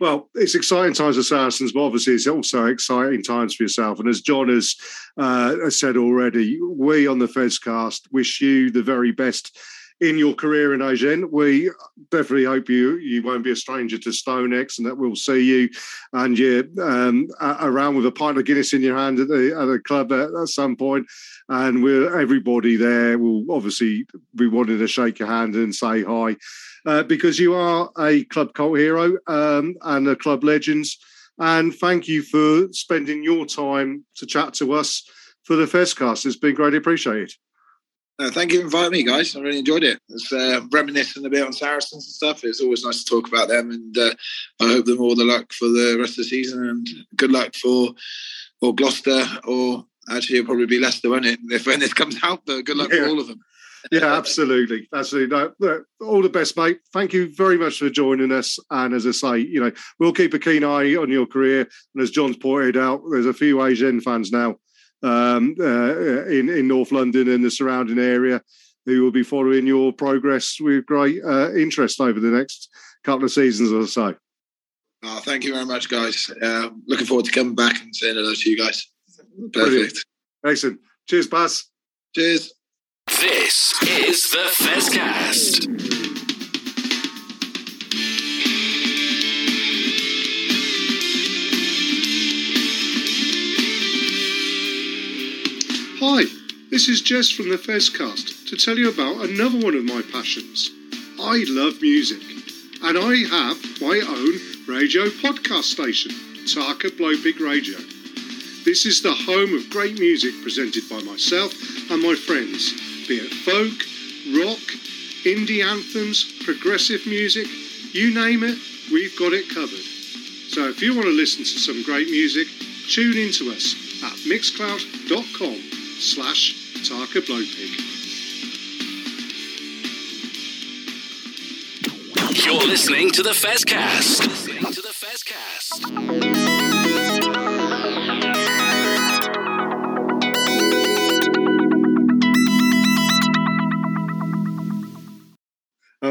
Well, it's exciting times for Saracens, but obviously it's also exciting times for yourself. And as John has uh, said already, we on the Fezcast wish you the very best in your career in Agen. We definitely hope you you won't be a stranger to StoneX and that we'll see you and you're um, around with a pint of Guinness in your hand at the, at the club at, at some point. And we're everybody there will obviously be wanting to shake your hand and say hi. Uh, because you are a club cult hero um, and a club legends. And thank you for spending your time to chat to us for the Fezcast. It's been greatly appreciated. Uh, thank you for inviting me, guys. I really enjoyed it. It's uh, reminiscing a bit on Saracens and stuff. It's always nice to talk about them, and uh, I hope them all the luck for the rest of the season, and good luck for or Gloucester, or actually it'll probably be Leicester, won't it? If when this comes out, but good luck yeah. for all of them. Yeah, absolutely, absolutely. No, all the best, mate. Thank you very much for joining us. And as I say, you know, we'll keep a keen eye on your career. And as John's pointed out, there's a few Agen fans now um, uh, in in North London and the surrounding area who will be following your progress with great uh, interest over the next couple of seasons or so. Oh, thank you very much, guys. Uh, looking forward to coming back and saying hello to you guys. Perfect. Brilliant. Excellent. Cheers, Baz. Cheers. This is the Fezcast. Hi, this is Jess from the Fezcast to tell you about another one of my passions. I love music, and I have my own radio podcast station, Tarka Blowpig Radio. This is the home of great music presented by myself and my friends, be it folk, rock, indie anthems, progressive music, you name it, we've got it covered. So if you want to listen to some great music, tune in to us at mixcloud.com slash Tarka Blowpig. You're listening to the Fezcast.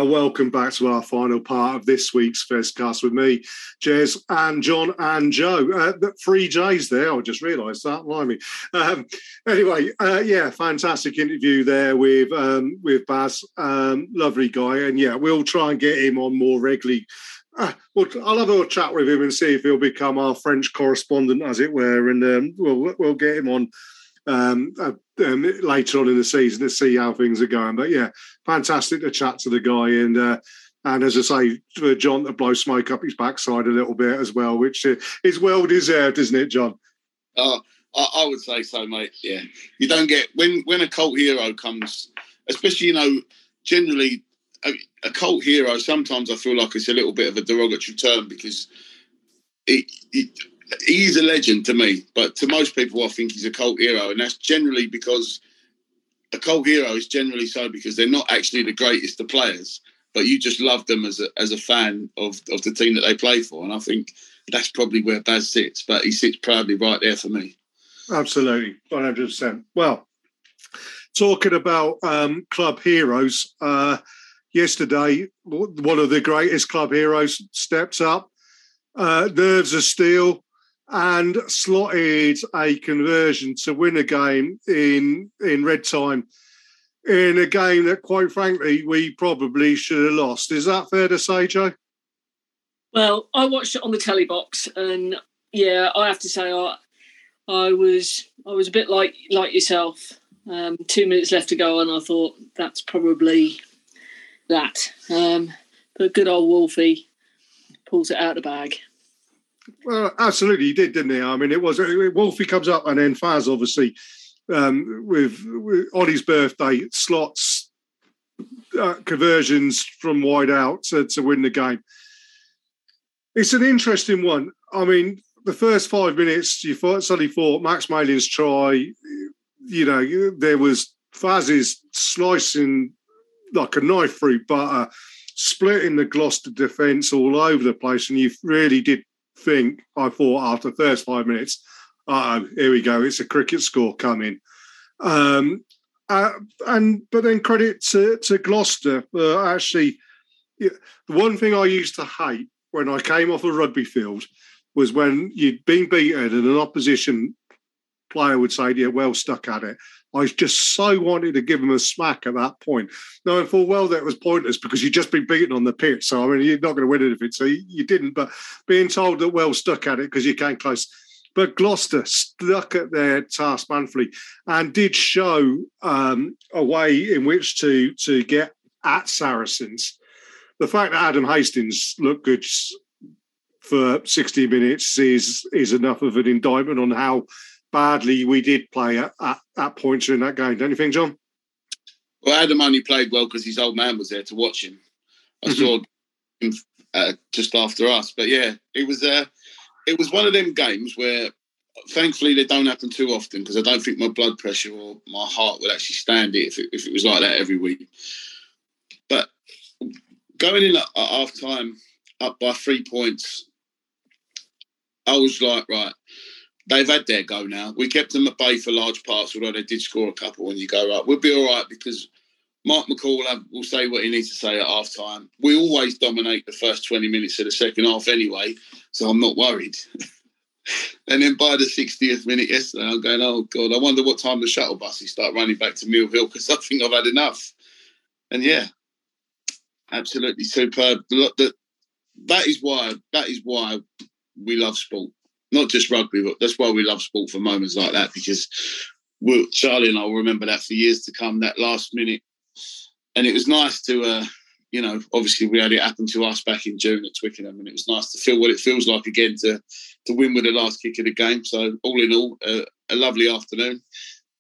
Welcome back to our final part of this week's Fezcast with me, Jez and John and Joe. Uh, three J's there. I just realised that. Blimey. Um, anyway, uh, yeah, fantastic interview there with um, with Baz. Um, lovely guy, and yeah, we'll try and get him on more regularly. Uh, well, I'll have a chat with him and see if he'll become our French correspondent, as it were, and um, we'll we'll get him on um, uh, um, later on in the season to see how things are going. But yeah, fantastic to chat to the guy and. Uh, and as I say, for John to blow smoke up his backside a little bit as well, which is well deserved, isn't it, John? Oh, I, I would say so, mate. Yeah, you don't get when when a cult hero comes, especially you know, generally a, a, cult hero. Sometimes I feel like it's a little bit of a derogatory term because it, it he's a legend to me, but to most people, I think he's a cult hero, and that's generally because a cult hero is generally so because they're not actually the greatest of players, but you just love them as a as a fan of of the team that they play for, and I think that's probably where Baz sits, but he sits proudly right there for me. Absolutely, one hundred percent. Well, talking about um, club heroes, uh, yesterday one of the greatest club heroes stepped up. Uh, nerves of steel and slotted a conversion to win a game in in red time in a game that, quite frankly, we probably should have lost. Is that fair to say, Joe? Well, I watched it on the telly box, and yeah, I have to say, I, I was I was a bit like like yourself. Um, two minutes left to go, and I thought that's probably that. Um, but good old Wolfie pulls it out of the bag. Well, absolutely, he did, didn't he? I mean, it was Wolfie comes up, and then Faz obviously um, with, with on his birthday slots uh, conversions from wide out to, to win the game. It's an interesting one. I mean, the first five minutes, you thought, suddenly thought Max Malin's try, you know, there was Faz's slicing like a knife through butter, splitting the Gloucester defence all over the place. And you really did think, I thought, after the first five minutes, oh, here we go, it's a cricket score coming. Um, uh, and but then credit to, to Gloucester for actually. the one thing I used to hate when I came off a rugby field was when you'd been beaten and an opposition player would say, "Yeah, well stuck at it." I just so wanted to give him a smack at that point, knowing full well that it was pointless because you'd just been beaten on the pitch. So I mean, you're not going to win anything. So you, you didn't. But being told that well stuck at it because you came close. But Gloucester stuck at their task manfully and did show um, a way in which to to get at Saracens. The fact that Adam Hastings looked good for 60 minutes is is enough of an indictment on how badly we did play at, at, at points in that game. Don't you think, John? Well, Adam only played well because his old man was there to watch him. I mm-hmm. saw him uh, just after us, but yeah, it was uh, it was one of them games where, thankfully, they don't happen too often because I don't think my blood pressure or my heart would actually stand it if it, if it was like that every week. But going in at, at half time up by three points, I was like, right, they've had their go now. We kept them at bay for large parts, although they did score a couple. And you go, right, we'll be all right because Mark McCall will say what he needs to say at half time. We always dominate the first 20 minutes of the second half anyway, so I'm not worried. and then by the 60th minute yesterday, I'm going, oh, God, I wonder what time the shuttle buses start running back to Mill Hill because I think I've had enough. And yeah, absolutely superb. That is why, that is why we love sport not just rugby, but that's why we love sport for moments like that because we'll, Charlie and I will remember that for years to come. That last minute, and it was nice to, uh, you know, obviously we had it happen to us back in June at Twickenham, and it was nice to feel what it feels like again to to win with the last kick of the game. So all in all, uh, a lovely afternoon.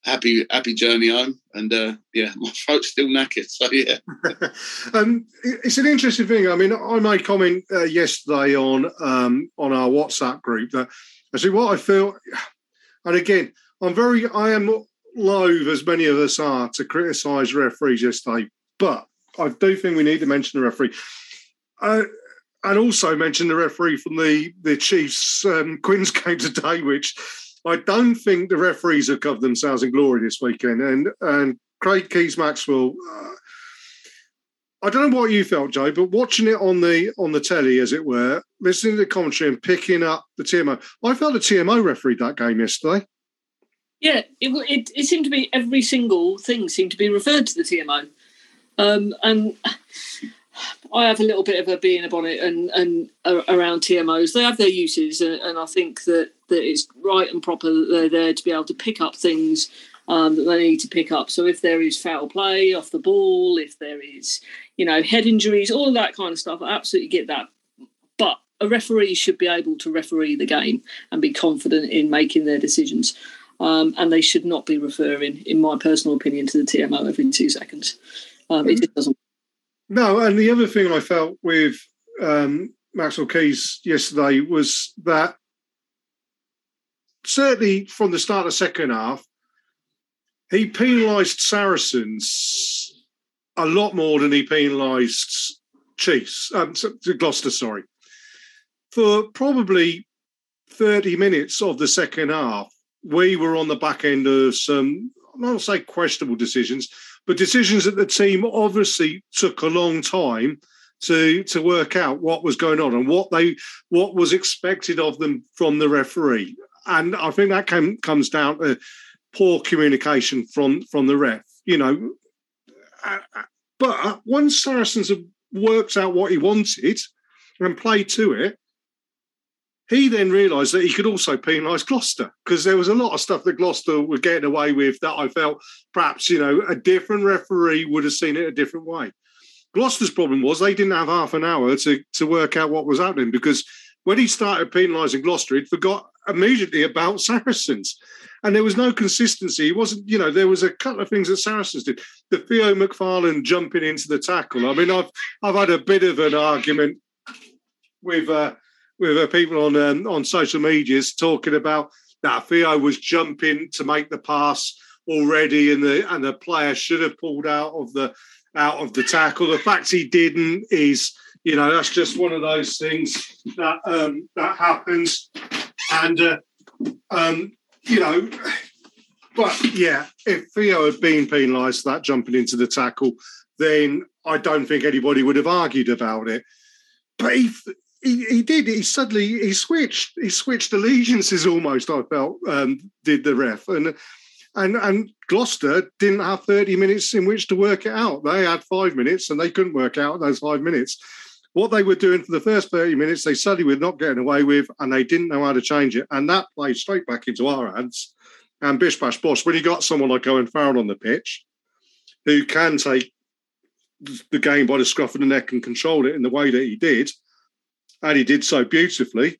Happy, happy journey home, and uh, yeah, my throat's still knackered. So yeah, um, it's an interesting thing. I mean, I made comment uh, yesterday on um, on our WhatsApp group that actually what I feel, and again, I'm very, I am loath as many of us are to criticise referees yesterday, but I do think we need to mention the referee. Uh, and also mention the referee from the the Chiefs um, Quins game today, which I don't think the referees have covered themselves in glory this weekend. And and Craig Keys Maxwell, uh, I don't know what you felt, Joe, but watching it on the on the telly, as it were, listening to the commentary and picking up the TMO, I felt the TMO refereed that game yesterday. Yeah, it, it, it seemed to be every single thing seemed to be referred to the TMO, um, and I have a little bit of a bee in a bonnet and and around TMOs. They have their uses, and, and I think that that it's right and proper that they're there to be able to pick up things um, that they need to pick up. So if there is foul play off the ball, if there is, you know, head injuries, all of that kind of stuff, I absolutely get that. But a referee should be able to referee the game and be confident in making their decisions. Um, and they should not be referring, in my personal opinion, to the TMO every two seconds. Um, it just doesn't. No, and the other thing I felt with um, Maxwell Keys yesterday was that certainly from the start of the second half, he penalised Saracens a lot more than he penalised Chiefs, um, Gloucester, sorry. For probably 30 minutes of the second half, we were on the back end of some, I don't say questionable decisions, but decisions that the team obviously took a long time to to work out what was going on and what they what was expected of them from the referee and I think that came, comes down to poor communication from from the ref. You know, uh, uh, but once Saracens have worked out what he wanted and played to it, he then realised that he could also penalise Gloucester because there was a lot of stuff that Gloucester were getting away with that I felt perhaps you know a different referee would have seen it a different way. Gloucester's problem was they didn't have half an hour to to work out what was happening because when he started penalising Gloucester, he'd forgot immediately about Saracens. And there was no consistency. It wasn't, you know, there was a couple of things that Saracens did. The Theo McFarland jumping into the tackle. I mean, I've I've had a bit of an argument with uh, with uh, people on um, on social medias talking about that Theo was jumping to make the pass already, and the and the player should have pulled out of the out of the tackle. The fact he didn't is, you know, that's just one of those things that um, that happens, and uh, um, you know. But yeah, if Theo had been penalised for that jumping into the tackle, then I don't think anybody would have argued about it. But he, he, he did. He suddenly he switched. He switched allegiances almost. I felt um, did the ref and and and Gloucester didn't have thirty minutes in which to work it out. They had five minutes and they couldn't work out those five minutes. What they were doing for the first thirty minutes, they suddenly were not getting away with, and they didn't know how to change it. And that played straight back into our hands. And Bish Bash Bosh, when you got someone like Owen Farrell on the pitch, who can take the game by the scruff of the neck and control it in the way that he did, and he did so beautifully.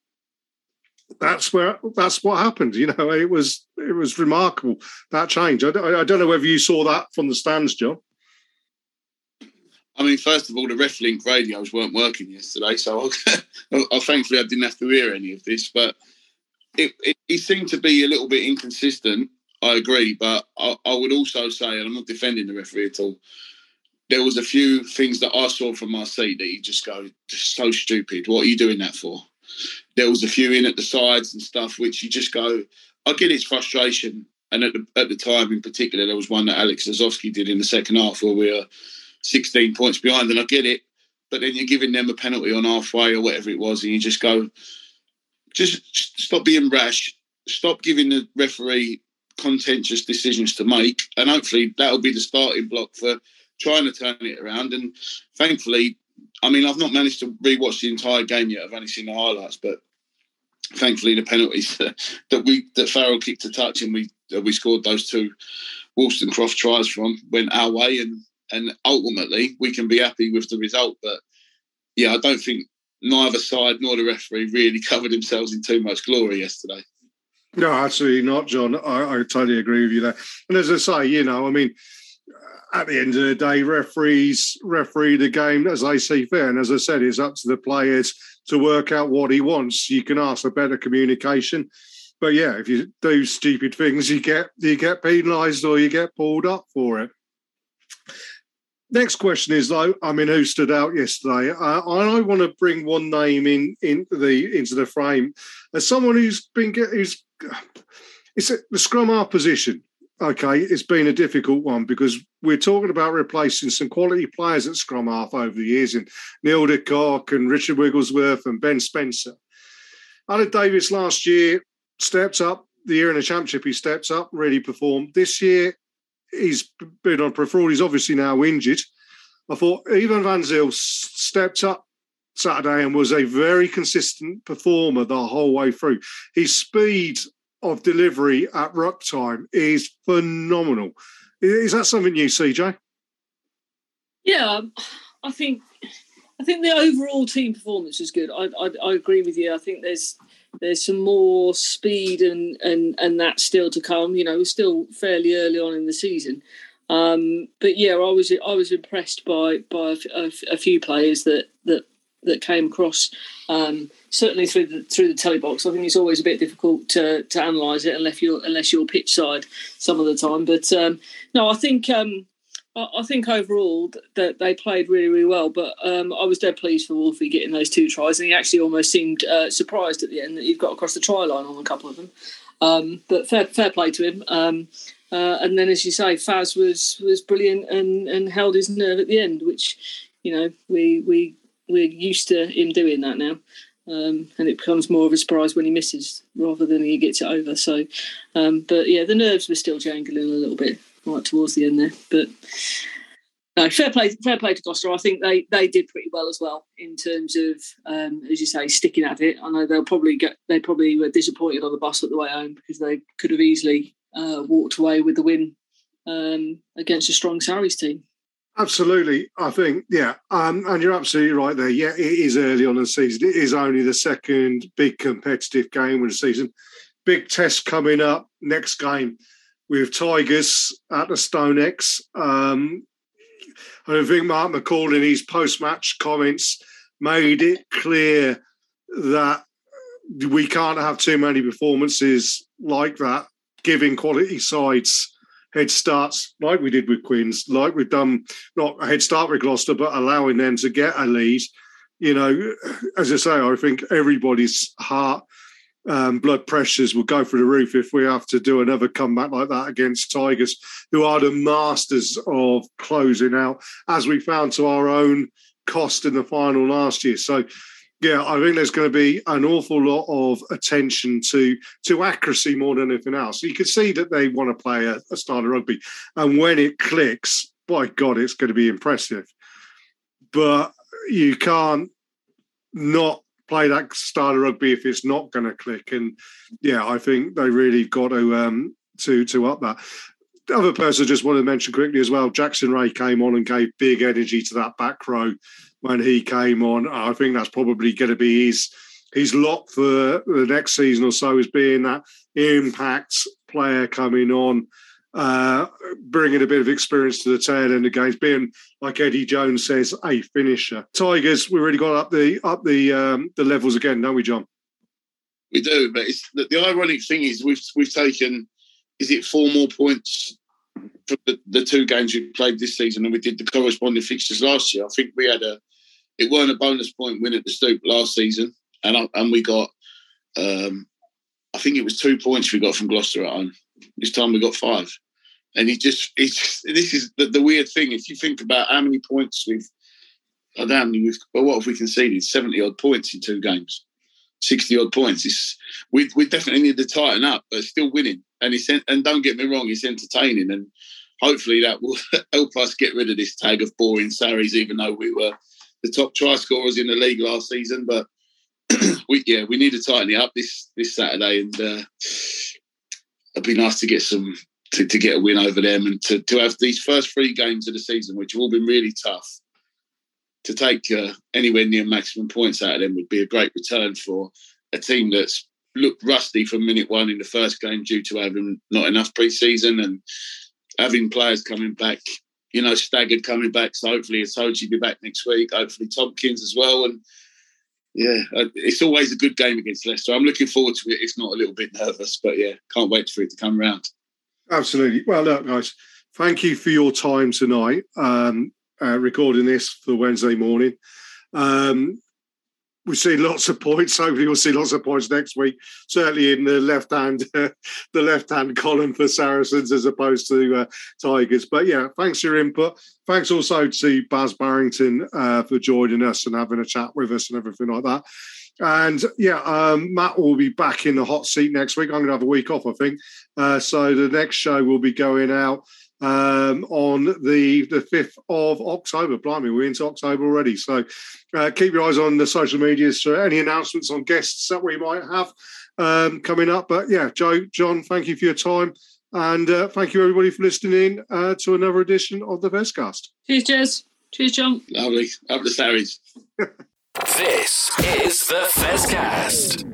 That's where that's what happened. You know, it was it was remarkable that change. I, I don't know whether you saw that from the stands, John. I mean, first of all, the RefLink radios weren't working yesterday, so I, I, thankfully I didn't have to hear any of this. But it, it, it seemed to be a little bit inconsistent. I agree, but I, I would also say, and I'm not defending the referee at all there was a few things that I saw from my seat that you just go, so stupid. What are you doing that for? There was a few in at the sides and stuff, which you just go, I get his frustration. And at the, at the time in particular, there was one that Alex Lozowski did in the second half where we were 16 points behind, and I get it. But then you're giving them a penalty on halfway or whatever it was, and you just go, just stop being rash, stop giving the referee contentious decisions to make, and hopefully that'll be the starting block for trying to turn it around. And thankfully, I mean, I've not managed to rewatch the entire game yet. I've only seen the highlights, but thankfully, the penalties that we that Farrell kicked a touch and we we scored those two Wollstonecroft tries from went our way, and and ultimately we can be happy with the result. But yeah, I don't think neither side nor the referee really covered themselves in too much glory yesterday. No, absolutely not, John. I, I totally agree with you there. And as I say, you know, I mean, at the end of the day, referees referee the game as they see fit. And as I said, it's up to the players to work out what he wants. You can ask for better communication. But yeah, if you do stupid things, you get you get penalised or you get pulled up for it. Next question is though, I mean, who stood out yesterday? Uh, I want to bring one name in into the into the frame as someone who's been who's it's the scrum half position okay, it's been a difficult one because we're talking about replacing some quality players at scrum half over the years in Neil de Kock and Richard Wigglesworth and Ben Spencer. Aled Davies last year stepped up. The year in the championship, he stepped up, really performed. This year, he's been on peripheral. He's obviously now injured. I thought Ivan Van Zyl stepped up Saturday and was a very consistent performer the whole way through. His speed of delivery at ruck time is phenomenal. Is that something you see, Jay? Yeah, I think I think the overall team performance is good. I, I, I agree with you. I think there's there's some more speed and and and that still to come. You know, we're still fairly early on in the season, um, but yeah, I was I was impressed by by a, a, a few players that that that came across. Um, certainly through the through the telly box. I think it's always a bit difficult to to analyse it unless you're unless you're pitch side some of the time. But um, no, I think um, I, I, think overall that they played really really well. But um, I was dead pleased for Wolfie getting those two tries, and he actually almost seemed uh, surprised at the end that he got across the try line on a couple of them. Um, but fair fair play to him. Um, uh, and then, as you say, Faz was was brilliant and, and held his nerve at the end, which you know we we we're used to him doing that now um, and it becomes more of a surprise when he misses rather than he gets it over. So, um, but yeah, the nerves were still jangling a little bit right towards the end there. But no, fair play, fair play to Gloucester. I think they they did pretty well as well in terms of, um, as you say, sticking at it. I know they'll probably get they probably were disappointed on the bus at the way home because they could have easily uh, walked away with the win um, against a strong Sarries team. Absolutely, I think yeah, um, and you're absolutely right there. Yeah, it is early on in the season. It is only the second big competitive game of the season. Big test coming up next game with Tigers at the StoneX. Um, I think Mark McCall in his post-match comments made it clear that we can't have too many performances like that, giving quality sides head starts like we did with Quins, like we've done not a head start with Gloucester, but allowing them to get a lead. You know, as I say, I think everybody's heart, um, blood pressures will go through the roof if we have to do another comeback like that against Tigers, who are the masters of closing out, as we found to our own cost in the final last year. So yeah, I think there's going to be an awful lot of attention to to accuracy more than anything else. You can see that they want to play a, a style of rugby, and when it clicks, by God, it's going to be impressive. But you can't not play that style of rugby if it's not going to click. And yeah, I think they really got to um, to to up that. The other person I just wanted to mention quickly as well, Jackson Wray came on and gave big energy to that back row when he came on. I think that's probably going to be his his lot for the next season or so, is being that impact player coming on, uh, bringing a bit of experience to the tail end of games, being like Eddie Jones says, a finisher. Tigers, we really got up the up the um, the levels again, don't we, John? We do, but it's the, the ironic thing is we've we've taken is it four more points for the, the, two games we played this season and we did the corresponding fixtures last year. I think we had a it weren't a bonus point win at the Stoop last season, and I, and we got, um, I think it was two points we got from Gloucester at home. This time we got five, and he just it's this is the, the weird thing. If you think about how many points we've, I don't know we've, but what have we conceded? Seventy odd points in two games. 60 odd points. It's, we, we definitely need to tighten up, but still winning. And it's, and don't get me wrong, it's entertaining. And hopefully that will help us get rid of this tag of boring Sarries, even though we were the top try scorers in the league last season. But we yeah, we need to tighten it up this this Saturday, and uh, it'd be nice to get some to, to get a win over them and to, to have these first three games of the season, which have all been really tough. To take uh, anywhere near maximum points out of them would be a great return for a team that's looked rusty from minute one in the first game due to having not enough pre-season and having players coming back you know, staggered coming back. So hopefully Itoje be back next week. Hopefully Tompkins as well. And yeah, uh, it's always a good game against Leicester. I'm looking forward to it. It's not a little bit nervous, but yeah, can't wait for it to come round. Absolutely. Well, look, guys, thank you for your time tonight. Um, uh, recording this for Wednesday morning. Um, we see lots of points. Hopefully, we'll see lots of points next week. Certainly in the left hand, uh, the left hand column for Saracens as opposed to uh, Tigers. But yeah, thanks for your input. Thanks also to Baz Barrington uh, for joining us and having a chat with us and everything like that. And yeah, um, Matt will be back in the hot seat next week. I'm going to have a week off, I think. Uh, so the next show will be going out um, on the the fifth of October. Blimey, we're into October already. So uh, keep your eyes on the social medias for any announcements on guests that we might have um, coming up. But yeah, Joe, John, thank you for your time. And uh, thank you, everybody, for listening uh, to another edition of the Fezcast. Cheers, Jez. Cheers, John. Lovely. Up the Sarries. this is the Fezcast.